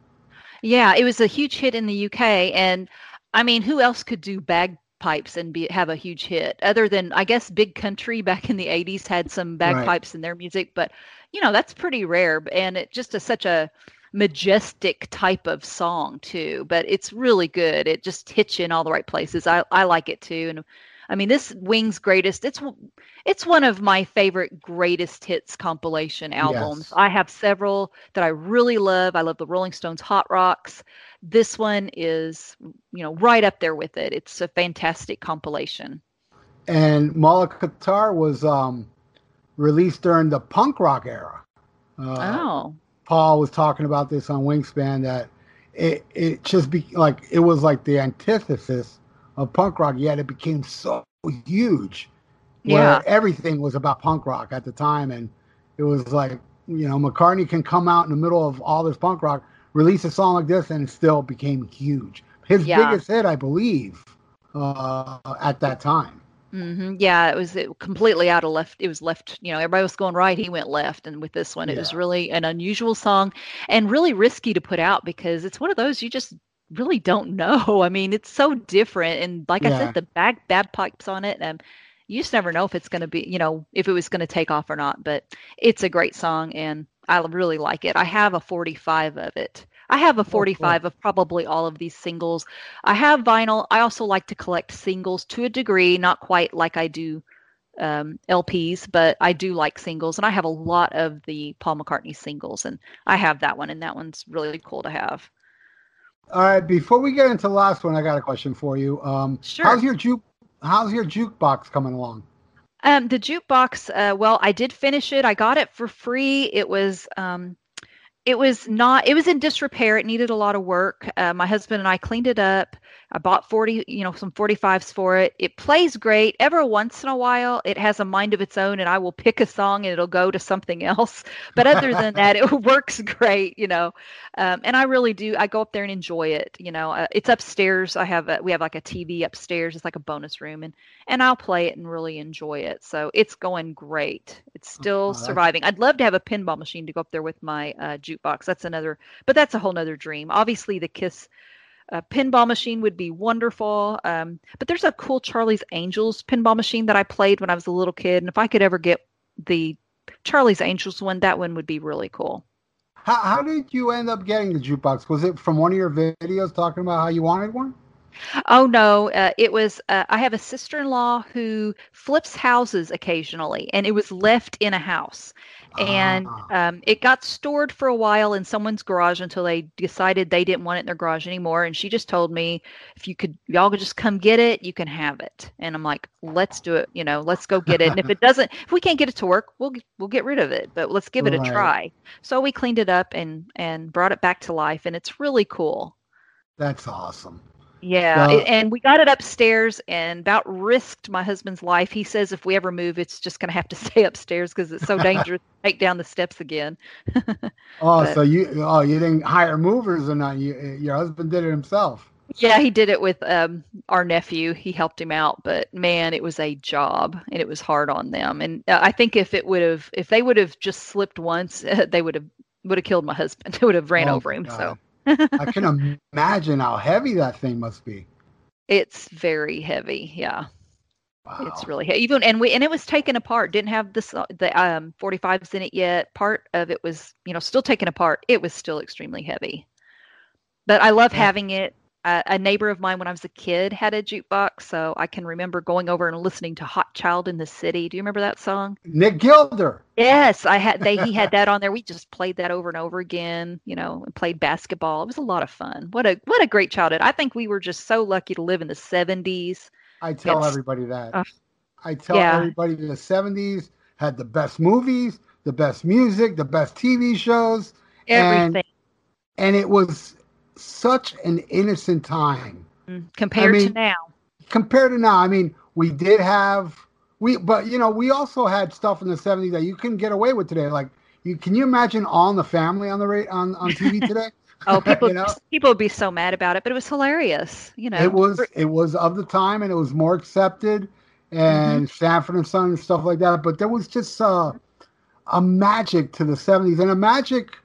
Yeah, it was a huge hit in the UK, and I mean, who else could do bagpipes and be have a huge hit other than I guess Big Country back in the '80s had some bagpipes in their music, but you know that's pretty rare, and it just is such a majestic type of song too. But it's really good. It just hits you in all the right places. I I like it too, and I mean this Wings Greatest. It's it's one of my favorite greatest hits compilation albums. Yes. I have several that I really love. I love the Rolling Stones Hot Rocks. This one is, you know, right up there with it. It's a fantastic compilation. And Mull of Kintyre was um, released during the punk rock era. Uh, oh, Paul was talking about this on Wingspan that it it just be like it was like the antithesis of punk rock, yet it became so huge. Where Yeah. everything was about punk rock at the time, and it was like you know McCartney can come out in the middle of all this punk rock, release a song like this, and it still became huge. His Yeah. biggest hit, I believe, uh, at that time. Hmm yeah. It was it completely out of left. It was left. You know, everybody was going right. He went left. And with this one, it was really an unusual song and really risky to put out because it's one of those you just really don't know. I mean, it's so different. And like I said, the bag bad pipes on it, and you just never know if it's going to be, you know, if it was going to take off or not. But it's a great song, and I really like it. I have a 45 of it. I have a 45 of probably all of these singles. I have vinyl. I also like to collect singles to a degree, not quite like I do um, LPs, but I do like singles, and I have a lot of the Paul McCartney singles, and I have that one, and that one's really cool to have. All right, before we get into the last one, I got a question for you. Um, Sure. How's your juke? How's your jukebox coming along? Um, the jukebox, uh, well, I did finish it. I got it for free. It was, um, it was not. It was in disrepair. It needed a lot of work. Uh, my husband and I cleaned it up. I bought forty, you know, some forty fives for it. It plays great. Every once in a while, it has a mind of its own, and I will pick a song and it'll go to something else. But other than that, it works great, you know. Um, and I really do. I go up there and enjoy it. You know, uh, it's upstairs. I have a, we have like a TV upstairs. It's like a bonus room, and and I'll play it and really enjoy it. So it's going great. It's still that's- surviving. I'd love to have a pinball machine to go up there with my uh, jukebox. That's another, but that's a whole nother dream. Obviously, the Kiss uh, pinball machine would be wonderful. Um, but there's a cool Charlie's Angels pinball machine that I played when I was a little kid, and if I could ever get the Charlie's Angels one, that one would be really cool. How, how did you end up getting the jukebox? Was it from one of your videos talking about how you wanted one? Oh no, uh, it was. Uh, I have a sister-in-law who flips houses occasionally, and it was left in a house, and Ah. um, it got stored for a while in someone's garage until they decided they didn't want it in their garage anymore. And she just told me, if you could, y'all could just come get it, you can have it. And I'm like, let's do it. You know, let's go get it. And if it doesn't, if we can't get it to work, we'll we'll get rid of it. But let's give it a try. So we cleaned it up and and brought it back to life, and it's really cool. That's awesome. Yeah, it- and we got it upstairs and about risked my husband's life. He says if we ever move, it's just going to have to stay upstairs because it's so dangerous to take down the steps again. Oh, But- so you oh you didn't hire movers or not? You, your husband did it himself. Yeah, he did it with um, our nephew. He helped him out, but man, it was a job and it was hard on them. And uh, I think if it would have, if they would have just slipped once, they would have would have killed my husband. They would have ran Oh, over him. God. So I can imagine how heavy that thing must be. it's very heavy. Yeah, Wow. it's really heavy. Even and we and it was taken apart. Didn't have the the um 45s in it yet. Part of it was you know still taken apart. It was still extremely heavy. But I love Yeah. having it. Uh, a neighbor of mine when I was a kid had a jukebox, so I can remember going over and listening to "Hot Child in the City." Do you remember that song? Nick Gilder. Yes, I had. They he had that on there. We just played that over and over again. You know, and played basketball. It was a lot of fun. What a what a great childhood. I think we were just so lucky to live in the seventies. I tell It's- everybody that. uh, I tell yeah. everybody the 70s had the best movies, the best music, the best TV shows, And- Everything and it was such an innocent time mm, compared mean, to now. compared to now. I mean, we did have we, but you know, we also had stuff in the 70s that you couldn't get away with today. Like, you can you imagine All in the Family on the ra- on on TV today? Oh, people you know? people would be so mad about it, but it was hilarious. You know, It was it was of the time and it was more accepted and Mm-hmm. Sanford and Son and stuff like that. But there was just uh, a magic to the seventies and a magic,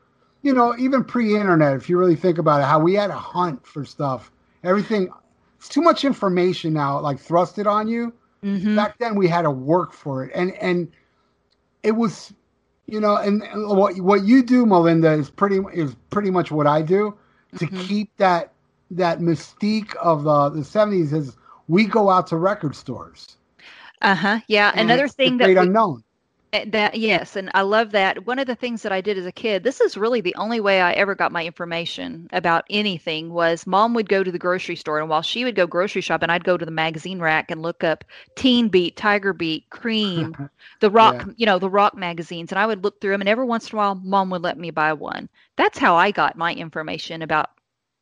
you know, even pre-internet. If you really think about it, how we had to hunt for stuff. Everything. It's too much information now, like thrusted on you. Mhm. Back then, we had to work for it, and and it was, you know, and and what what you do, Melinda, is pretty is pretty much what I do to Mhm. keep that that mystique of the the seventies. Is we go out to record stores. Uh-huh. Yeah. and Another thing that great we- unknown. Uh, That yes, and I love that. One of the things that I did as a kid, this is really the only way I ever got my information about anything was mom would go to the grocery store and while she would go grocery shopping, I'd go to the magazine rack and look up Teen Beat, Tiger Beat, Cream, the rock, you know, the rock magazines and I would look through them and every once in a while mom would let me buy one. That's how I got my information about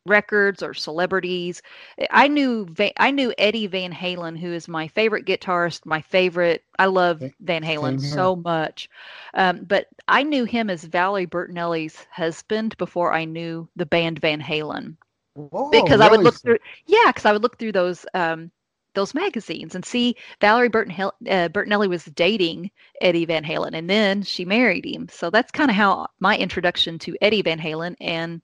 records or celebrities. I knew Va- I knew Eddie Van Halen, who is my favorite guitarist, my favorite. I love Van Halen so much, um, but I knew him as Valerie Bertinelli's husband before I knew the band Van Halen Whoa, because I would look through. Yeah, because I would look through those. Um, those magazines and see Valerie Bertinel- uh, Bertinelli was dating Eddie Van Halen and then she married him. So that's kind of how my introduction to Eddie Van Halen and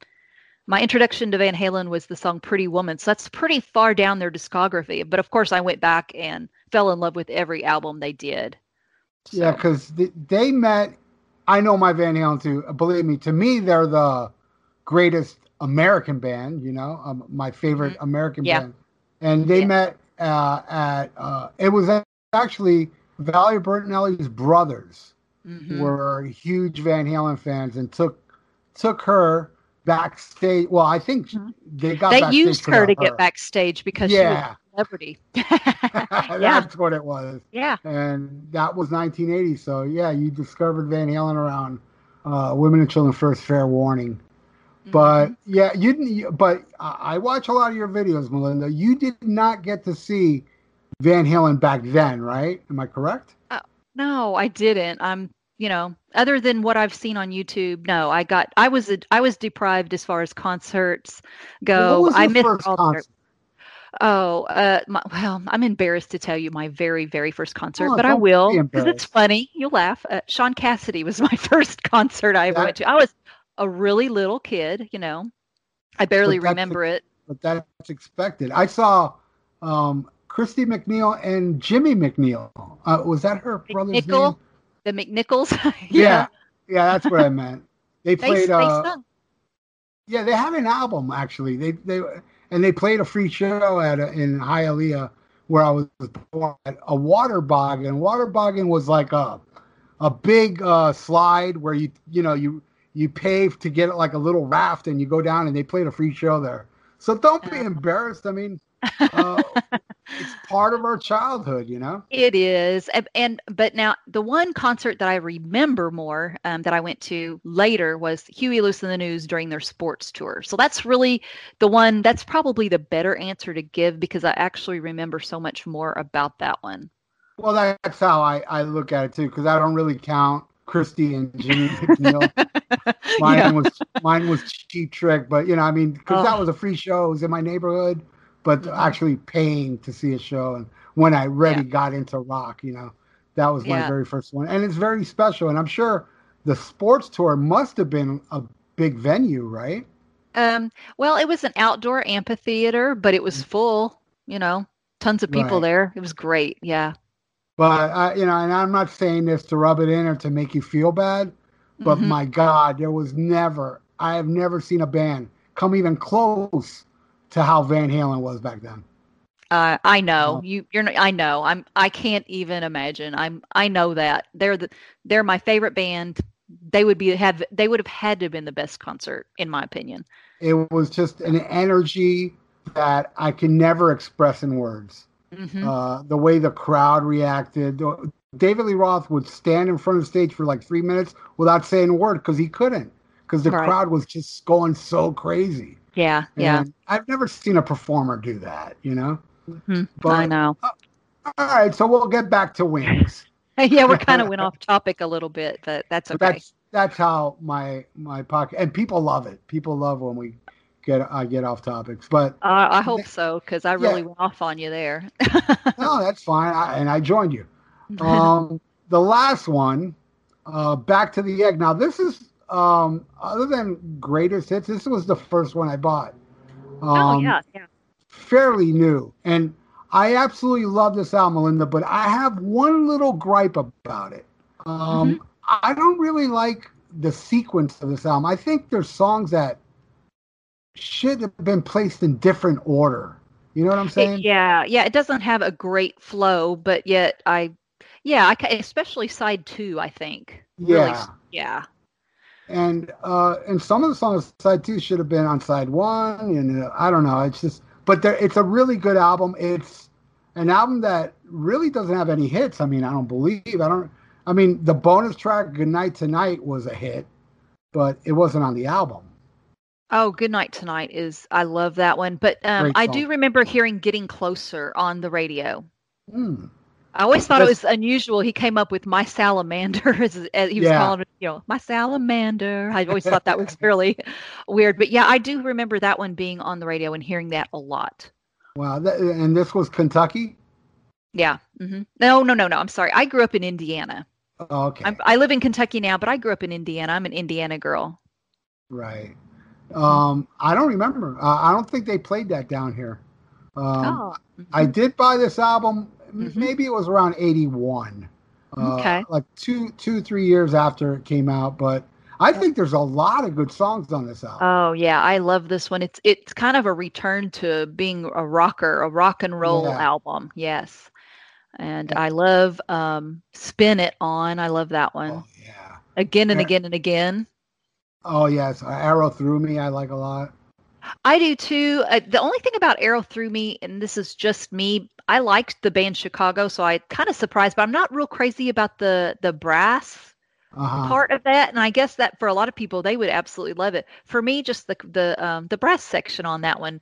my introduction to Van Halen was the song Pretty Woman. So that's pretty far down their discography. But of course, I went back and fell in love with every album they did. Yeah, So, because they met. I know my Van Halen too. Believe me, to me, they're the greatest American band. You know, um, my favorite American Mm-hmm. Yeah. band. And they Yeah. met uh, at. Uh, it was actually Valerie Bertinelli's brothers mhm. were huge Van Halen fans and took took her backstage. Well, I think Mhm. they got. they used her to get her. backstage because she was Yeah, a celebrity. yeah, that's what it was. yeah. and that was 1980. So yeah, you discovered Van Halen around uh, Women and Children First. Fair warning. But Mm-hmm. yeah, you didn't. But I I watch a lot of your videos, Melinda. You did not get to see Van Halen back then, right? Am I correct? Oh. No, I didn't. I'm, you know, other than what I've seen on YouTube, no, I got, I was, I was deprived as far as concerts go. I missed all concert? oh, uh, my, well, I'm embarrassed to tell you my very, very first concert, Oh, but I will because it's funny. You'll laugh. Uh, Shaun Cassidy was my first concert I ever That- went to. I was a really little kid, you know. I barely remember it. But that's expected. I saw um, Christy McNeil and Jimmy McNeil. Uh, was that her brother's name? The McNichols. Yeah, yeah, that's what I meant. They They, played. they uh, sung. Yeah, they have an album actually. They they and they played a free show at a, in Hialeah where I was born at a water boggan. Water boggan was like a a big uh, slide where you you know you you pay to get like a little raft and you go down and they played a free show there. So don't be Oh. embarrassed. I mean, uh, it's part of our childhood, you know. It is, and, and but now the one concert that I remember more um, that I went to later was Huey Lewis and the News during their sports tour. So that's really the one. That's probably the better answer to give because I actually remember so much more about that one. Well, that's how I, I look at it too, because I don't really count Christy and Jimmy McNeil. Mine Yeah. was mine was cheap trick, but you know, I mean, because that Oh. was a free show. It was in my neighborhood. But Mhm. actually paying to see a show. And when I really Yeah. got into rock, you know, that was my Yeah. very first one, and it's very special. And I'm sure the sports tour must have been a big venue, right? Um, well, it was an outdoor amphitheater, but it was full, you know, tons of people Mm. Right. there. It was great. Yeah. But uh, you know, and I'm not saying this to rub it in or to make you feel bad, but Mhm. my God, there was never, I have never seen a band come even close to how Van Halen was back then. Uh, I know you. You're. I know. I'm. I can't even imagine. I'm. I know that they're the. They're my favorite band. They would be have. They would have had to have been the best concert, in my opinion. It was just an energy that I can never express in words. hmm Uh, the way the crowd reacted. David Lee Roth would stand in front of the stage for like three minutes without saying a word because he couldn't, because the Right. crowd was just going so crazy. Yeah. Yeah. And I've never seen a performer do that, you know? Mhm. I But- know. All right, so we'll get back to wings. yeah, we're kind of went off topic a little bit, but that's But okay. that's that's how my my pocket and people love it. People love when we get I get off topics. But Uh, I hope so because I really Yeah. went off on you there. no, that's fine. I, and I joined you. Um, the last one, uh, back to the egg. Now this is um, other than greatest hits. This was the first one I bought. Um, oh yeah, yeah. fairly new, and I absolutely love this album, Melinda. But I have one little gripe about it. Um, Mm-hmm. I don't really like the sequence of this album. I think there's songs that should have been placed in different order. You know what I'm It- saying? yeah, yeah. It doesn't have a great flow, but yet I, yeah, I especially side two. I think. Really, Yeah. s- yeah. And uh and some of the songs on side two should have been on side one and uh, i don't know it's just but there it's a really good album. It's an album that really doesn't have any hits. I mean i don't believe i don't i mean the bonus track good night tonight was a hit but it wasn't on the album. Oh, Good Night Tonight is I love that one, but um, I do remember hearing Getting Closer on the radio. Hmm. I always thought it was unusual. He came up with My Salamander as, as he was Yeah. calling it, you know, My Salamander. I always thought that was really weird, but yeah, I do remember that one being on the radio and hearing that a lot. wow that, and this was kentucky Yeah. hmm No, no, no, no. I'm sorry. I grew up in Indiana. Oh, okay I'm, I live in Kentucky now, but I grew up in Indiana. I'm an Indiana girl. right um i don't remember uh, i don't think they played that down here um oh, I did buy this album. M- Mhm. Maybe it was around '81. Uh, Okay. Like two, two, three years after it came out. But I think there's a lot of good songs on this album. oh yeah, I love this one. It's it's kind of a return to being a rocker, a rock and roll Yeah. album. Yes, and I love um, "Spin It On." I love that one Oh, yeah. again and Yeah. again and again. Oh yes, Arrow Through Me. I like a lot. I do too. Uh, the only thing about Arrow Through Me, and this is just me, I liked the band Chicago, so I kind of surprised, but I'm not real crazy about the the brass Uh-huh. part of that. And I guess that for a lot of people, they would absolutely love it. For me, just the the um, the brass section on that one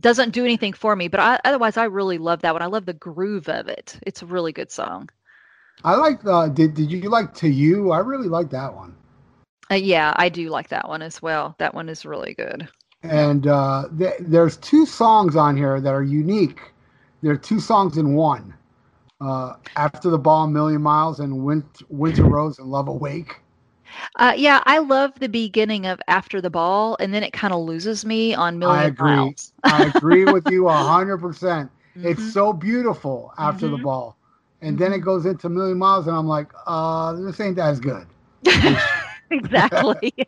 doesn't do anything for me, but I, otherwise, I really love that one. I love the groove of it. It's a really good song. I like. Uh, did Did you like To You? I really like that one. Uh, yeah, I do like that one as well. That one is really good. And uh, th- there's two songs on here that are unique. There are two songs in one. Uh, After the Ball, Million Miles, and Winter, Winter Rose and Love Awake. Uh, yeah, I love the beginning of After the Ball, and then it kind of loses me on Million I agree. Miles. I agree with you hundred percent. It's so beautiful after the Mhm. ball, and then it goes into Million Miles, and I'm like, uh, this ain't as good. exactly.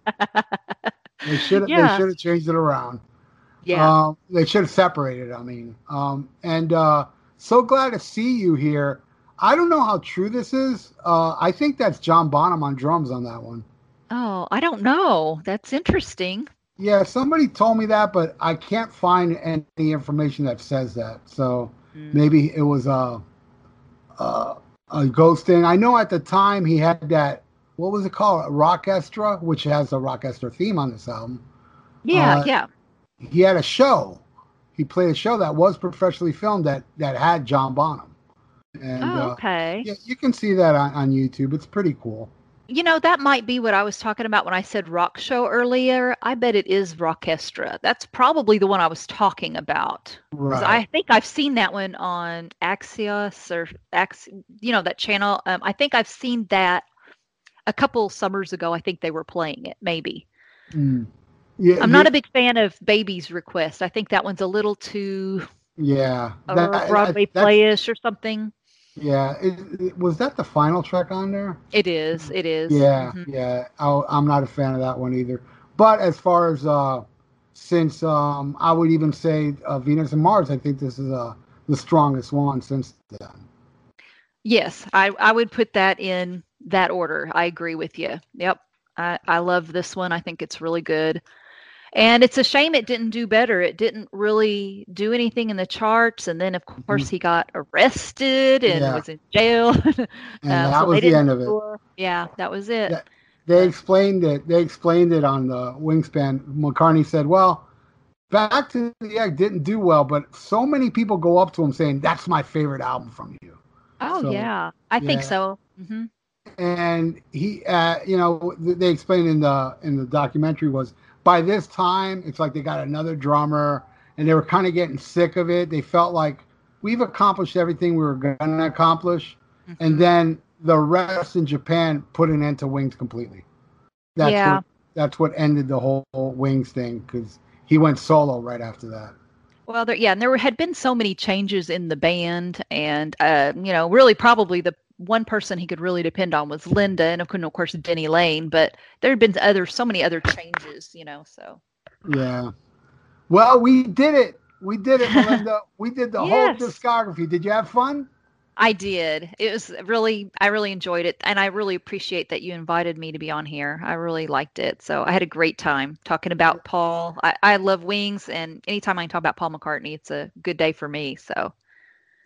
They should Yeah. they should have changed it around. Yeah. Um, they should have separated. I mean, um, and uh, so glad to see you here. I don't know how true this is. Uh, I think that's John Bonham on drums on that one. oh, I don't know. That's interesting. Yeah, somebody told me that, but I can't find any information that says that. So Mm. maybe it was a, a a ghost thing. I know at the time he had that. What was it called? A Rockestra, which has a Rockestra theme on this album. Yeah, Uh, yeah. He had a show. He played a show that was professionally filmed that that had John Bonham. And Oh, uh, okay. yeah, you can see that on, on YouTube. It's pretty cool. You know, that might be what I was talking about when I said rock show earlier. I bet it is Rockestra. That's probably the one I was talking about. Right. I think I've seen that one on Axios or Ax, you know, that channel. Um, I think I've seen that a couple summers ago. I think they were playing it, maybe. Mm. Yeah, I'm not yeah, a big fan of Baby's Request. I think that one's a little too yeah. That- Broadway that's- playish or something. Yeah, it, it- was that the final track on there? It is. It is. Yeah, Mhm. yeah. I, I'm not a fan of that one either. But as far as uh, since um, I would even say uh, Venus and Mars, I think this is uh, the strongest one since then. Yes, I, I would put that in that order. I agree with you. Yep. I, I love this one. I think it's really good. And it's a shame it didn't do better. It didn't really do anything in the charts. And then, of course, he got arrested and Yeah. was in jail. And Uh, that so was the end of it. Yeah, that was it. Yeah. They explained it. They explained it on the Wingspan. McCartney said, "Well, Back to the Egg didn't do well, but so many people go up to him saying that's my favorite album from you." Oh, So, yeah. I think yeah. so. hmm and he uh, you know they explained in the in the documentary was by this time it's like they got another drummer and they were kind of getting sick of it they felt like we've accomplished everything we were going to accomplish Mm-hmm. and then the rest in japan put an end to wings completely that's Yeah. what that's what ended the whole wings thing because he went solo right after that Well, there, yeah, and there were, had been so many changes in the band, and uh, you know, really, probably the one person he could really depend on was Linda, and of course, of course, Denny Laine. But there had been other, so many other changes, you know. So yeah well we did it we did it melinda we did the Yes. whole discography did you have fun I did. It was really, I really enjoyed it, and I really appreciate that you invited me to be on here. I really liked it, so I had a great time talking about Paul. I, I love Wings, and anytime I can talk about Paul McCartney, it's a good day for me. So.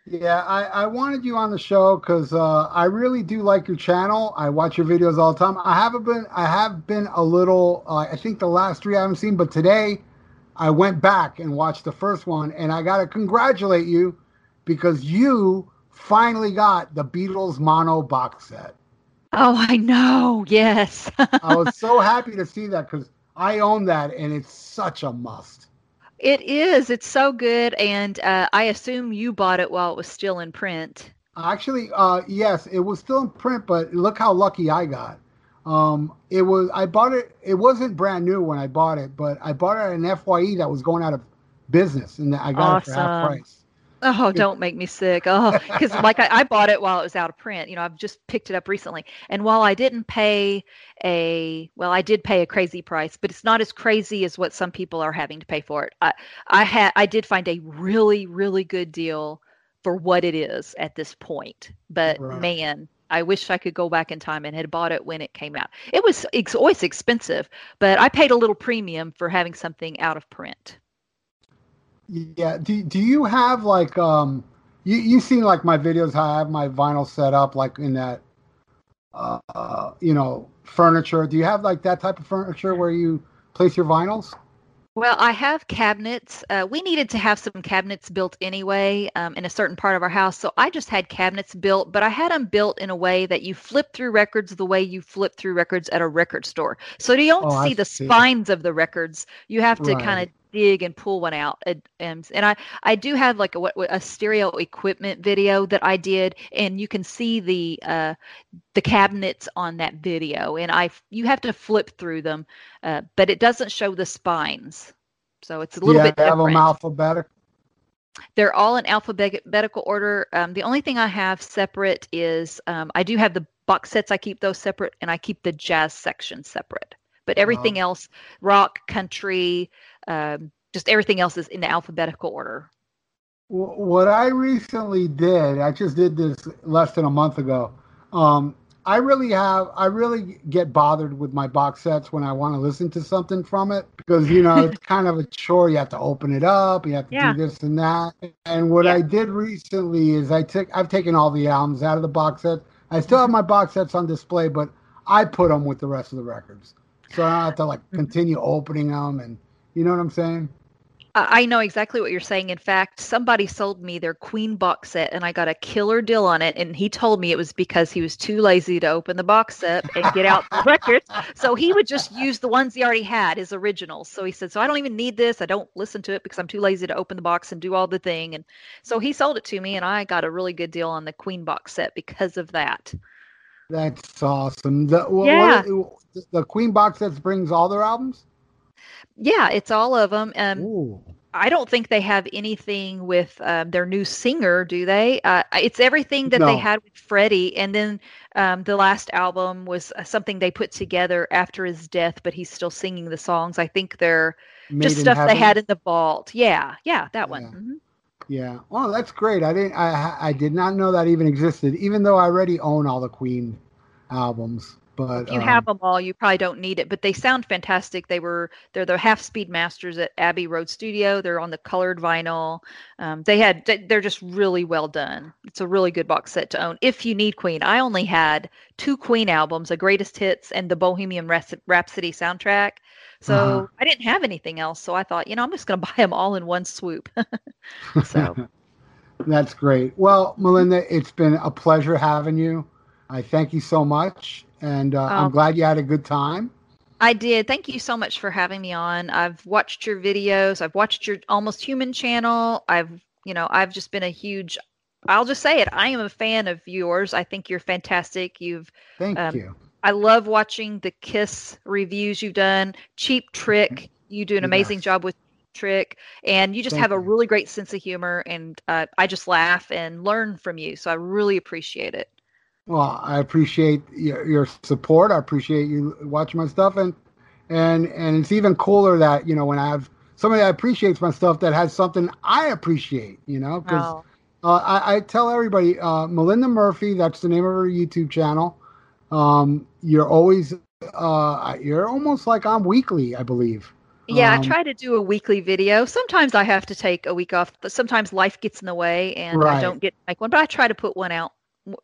Yeah, I, I wanted you on the show because uh, I really do like your channel. I watch your videos all the time. I haven't been I have been a little uh, I think the last three I haven't seen, but today I went back and watched the first one, and I got to congratulate you because you finally got the Beatles mono box set. Oh, I know. Yes. I was so happy to see that because I own that, and it's such a must. It is. It's so good, and uh, I assume you bought it while it was still in print. Actually, uh, yes, it was still in print, but look how lucky I got. Um, it was I bought it. It wasn't brand new when I bought it, but I bought it at an Fye that was going out of business, and I got it for half price. Oh, don't make me sick. Oh, because like I, I bought it while it was out of print. You know, I've just picked it up recently, and while I didn't pay a well, I did pay a crazy price, but it's not as crazy as what some people are having to pay for it. I I had I did find a really really good deal for what it is at this point. But Right. man, I wish I could go back in time and had bought it when it came out. It was it's always expensive, but I paid a little premium for having something out of print. Yeah. Do Do you have like um you you seen like my videos how I have my vinyl set up like in that uh you know furniture? Do you have like that type of furniture where you place your vinyls? Well, I have cabinets. Uh, we needed to have some cabinets built anyway um, in a certain part of our house. So I just had cabinets built, but I had them built in a way that you flip through records the way you flip through records at a record store. So you don't Oh, I see the see. spines of the records. You have to kind of dig and pull one out. And, and, and I, I do have like a, a stereo equipment video that I did, and you can see the uh, the cabinets on that video. And I, you have to flip through them uh, but it doesn't show the spines. So it's a little yeah, bit I have them different. alphabetic. They're all in alphabetical order. Um, the only thing I have separate is um, I do have the box sets. I keep those separate, and I keep the jazz section separate. But everything else, rock, country, um, just everything else is in the alphabetical order. What I recently did, I just did this less than a month ago. Um, I really have, I really get bothered with my box sets when I want to listen to something from it because you know it's kind of a chore. You have to open it up, you have to Yeah. do this and that. And what Yeah. I did recently is I took, I've taken all the albums out of the box set. I still have my box sets on display, but I put them with the rest of the records, so I don't have to like continue opening them. And you know what I'm saying? I know exactly what you're saying. In fact, somebody sold me their Queen box set and I got a killer deal on it. And he told me it was because he was too lazy to open the box set and get out the records. So he would just use the ones he already had, his originals. So he said, So I don't even need this. I don't listen to it because I'm too lazy to open the box and do all the thing. And so he sold it to me and I got a really good deal on the Queen box set because of that. That's awesome. The, Yeah. what- the Queen box sets brings all their albums. Yeah, it's all of them. Um, Ooh. I don't think they have anything with um, their new singer, do they? Uh, it's everything that they had with Freddie, and then um, the last album was uh, something they put together after his death, but he's still singing the songs. I think they're Made just stuff they had in the vault. Yeah, yeah, that one. Yeah. Mhm. Yeah. Well, that's great. I didn't. I I did not know that even existed. Even though I already own all the Queen albums, but If you um, have them all, you probably don't need it, but they sound fantastic. They were they're the half speed masters at Abbey Road Studio. They're on the colored vinyl. Um, they had they- they're just really well done. It's a really good box set to own if you need Queen. I only had two Queen albums, a Greatest Hits and the Bohemian Rhapsody Rhapsody soundtrack. So Uh-huh. I didn't have anything else. So I thought, you know, I'm just going to buy them all in one swoop. so That's great. Well, Melinda, it's been a pleasure having you. I thank you so much, and uh, I'm Um, glad you had a good time. I did. Thank you so much for having me on. I've watched your videos. I've watched your Almost Human channel. I've, you know, I've just been a huge I'll just say it. I am a fan of yours. I think you're fantastic. You've Thank um, you. I love watching the Kiss reviews you've done. Cheap Trick, you do an amazing Yes. job with Trick, and you just Thank have a really great sense of humor. And uh, I just laugh and learn from you. So I really appreciate it. Well, I appreciate your, your support. I appreciate you watching my stuff, and and and it's even cooler that you know when I have somebody that appreciates my stuff that has something I appreciate. You know, because Oh, uh, I, I tell everybody, uh, Melinda Murphy, that's the name of her YouTube channel. Um, you're always, uh, you're almost like I'm weekly, I believe. yeah, Um, I try to do a weekly video. Sometimes I have to take a week off, but sometimes life gets in the way and I don't get to make one. But I try to put one out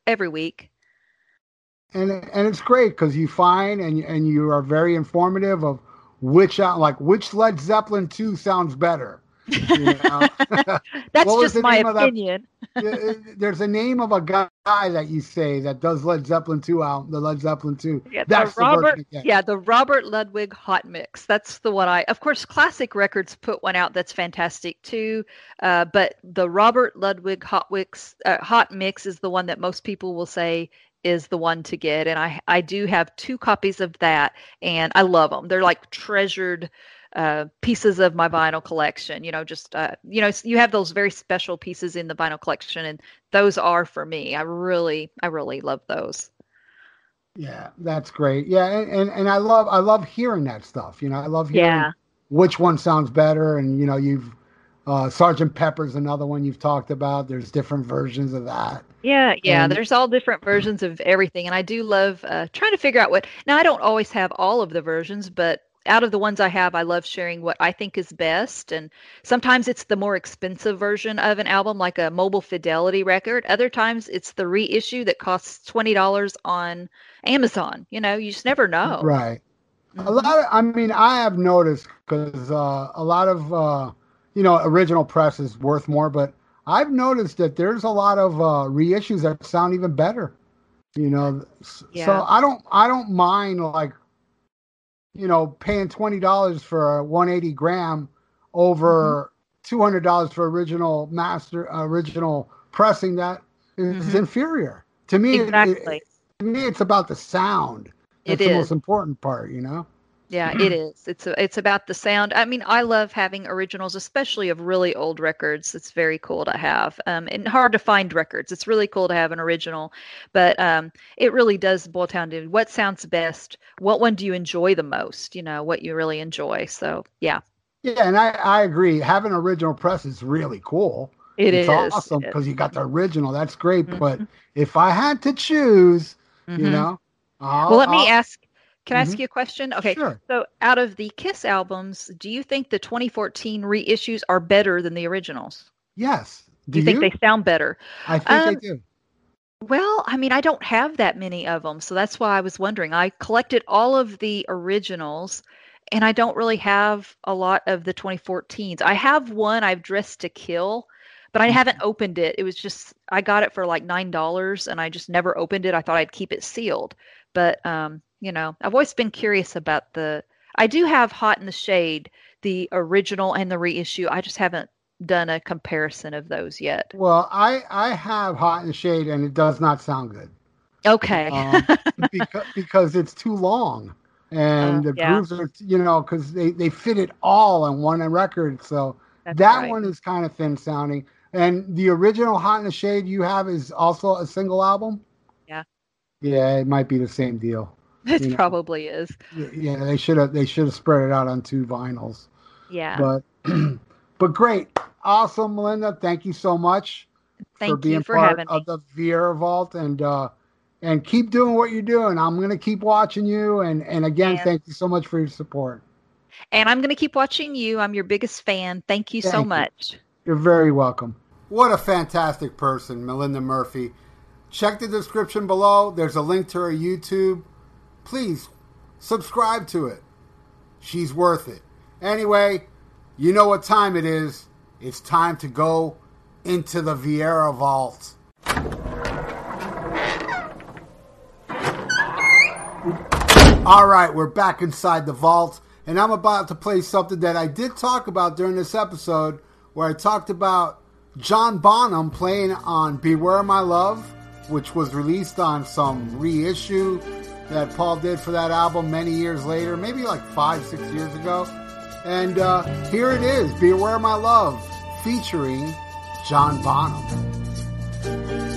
every week. And and it's great because you find and and you are very informative of which out like which Led Zeppelin two sounds better. You know? That's just my of that- opinion. There's a name of a guy that you say that does Led Zeppelin two out the Led Zeppelin two. Yeah, the That's the Robert. again. Yeah, the Robert Ludwig Hot Mix. That's the one I. Of course, Classic Records put one out that's fantastic too. Uh, but the Robert Ludwig Hot Mix, uh, Hot Mix is the one that most people will say is the one to get, and I I do have two copies of that, and I love them. They're like treasured. Uh, pieces of my vinyl collection, you know, just uh, you know, you have those very special pieces in the vinyl collection, and those are for me. I really, I really love those. Yeah, that's great. Yeah, and, and and I love I love hearing that stuff. You know, I love hearing Yeah. which one sounds better. And you know, you've uh, Sergeant Pepper's another one you've talked about. There's different versions of that. Yeah, yeah. And- There's all different versions of everything, and I do love uh, trying to figure out what. Now, I don't always have all of the versions, but out of the ones I have, I love sharing what I think is best. And sometimes it's the more expensive version of an album, like a Mobile Fidelity record. Other times it's the reissue that costs twenty dollars on Amazon. You know, you just never know. Right. A Mhm. lot. Of, I mean, I have noticed because uh, a lot of uh, you know original press is worth more, but I've noticed that there's a lot of uh, reissues that sound even better. You know, Yeah. so I don't I don't mind like you know paying twenty dollars for a 180 gram over Mm-hmm. hundred dollars for original master original pressing that is Mhm. inferior to me. it- it- Exactly. to me, it's about the sound. It the is. most important part, you know. Yeah, it is. It's a, it's about the sound. I mean, I love having originals, especially of really old records. It's very cool to have, um, and hard to find records. It's really cool to have an original, but um, it really does boil down to what sounds best. What one do you enjoy the most? You know, what you really enjoy. So yeah, Yeah, and I, I agree. Having original press is really cool. it it's is. awesome It- because you got the original. That's great. But Mhm. if I had to choose, you Mhm. know, I'll, well, let me I'll- ask. Can I ask Mhm. you a question? Okay. Sure. So, out of the Kiss albums, do you think the 2014 reissues are better than the originals? Yes. Do Do you think you? they sound better? I think Um, they do. Well, I mean, I don't have that many of them, so that's why I was wondering. I collected all of the originals, and I don't really have a lot of the 2014s. I have one I've dressed to kill, but I haven't opened it. It was just I got it for like nine dollars, and I just never opened it. I thought I'd keep it sealed, but um, you know, I've always been curious about the. I do have Hot in the Shade, the original and the reissue. I just haven't done a comparison of those yet. Well, I I have Hot in the Shade, and it does not sound good. Okay. um, because, because it's too long and Uh, the yeah. grooves are you know because they they fit it all on one record so That's that right. one is kind of thin sounding and the original hot in the shade you have is also a single album Yeah. yeah it might be the same deal It you know. probably is. Yeah they should have they should have spread it out on two vinyls Yeah. but but great awesome melinda thank you so much Thank for being you for part having me. of the Viera Vault and uh and keep doing what you're doing. I'm gonna keep watching you and and again And- thank you so much for your support. And I'm going to keep watching you. I'm your biggest fan. Thank you Thank so you. much. You're very welcome. What a fantastic person, Melinda Murphy. Check the description below. There's a link to her YouTube. Please subscribe to it. She's worth it. Anyway, you know what time it is. It's time to go into the Viera Vault. All right, we're back inside the vault, and I'm about to play something that I did talk about during this episode, where I talked about John Bonham playing on "Beware My Love," which was released on some reissue that Paul did for that album many years later, maybe like five, six years ago. And uh, here it is, "Beware My Love," featuring John Bonham.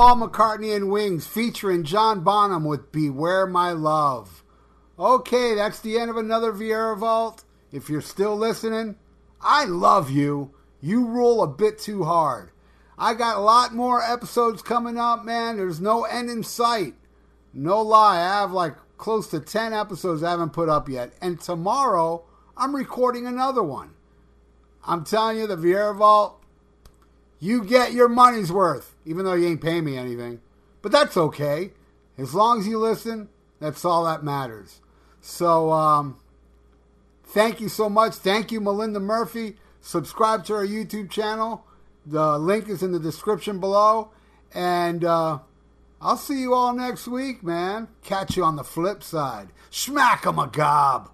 Paul McCartney and Wings featuring John Bonham with Beware My Love. Okay, that's the end of another Viera Vault. If you're still listening, I love you. You rule a bit too hard. I got a lot more episodes coming up, man. There's no end in sight. No lie, I have like close to 10 episodes I haven't put up yet. And tomorrow, I'm recording another one. I'm telling you, the Viera Vault, you get your money's worth, even though you ain't paying me anything. But that's okay. As long as you listen, that's all that matters. So, um, thank you so much. Thank you, Melinda Murphy. Subscribe to our YouTube channel. The link is in the description below. And uh, I'll see you all next week, man. Catch you on the flip side. Smack 'em a gob.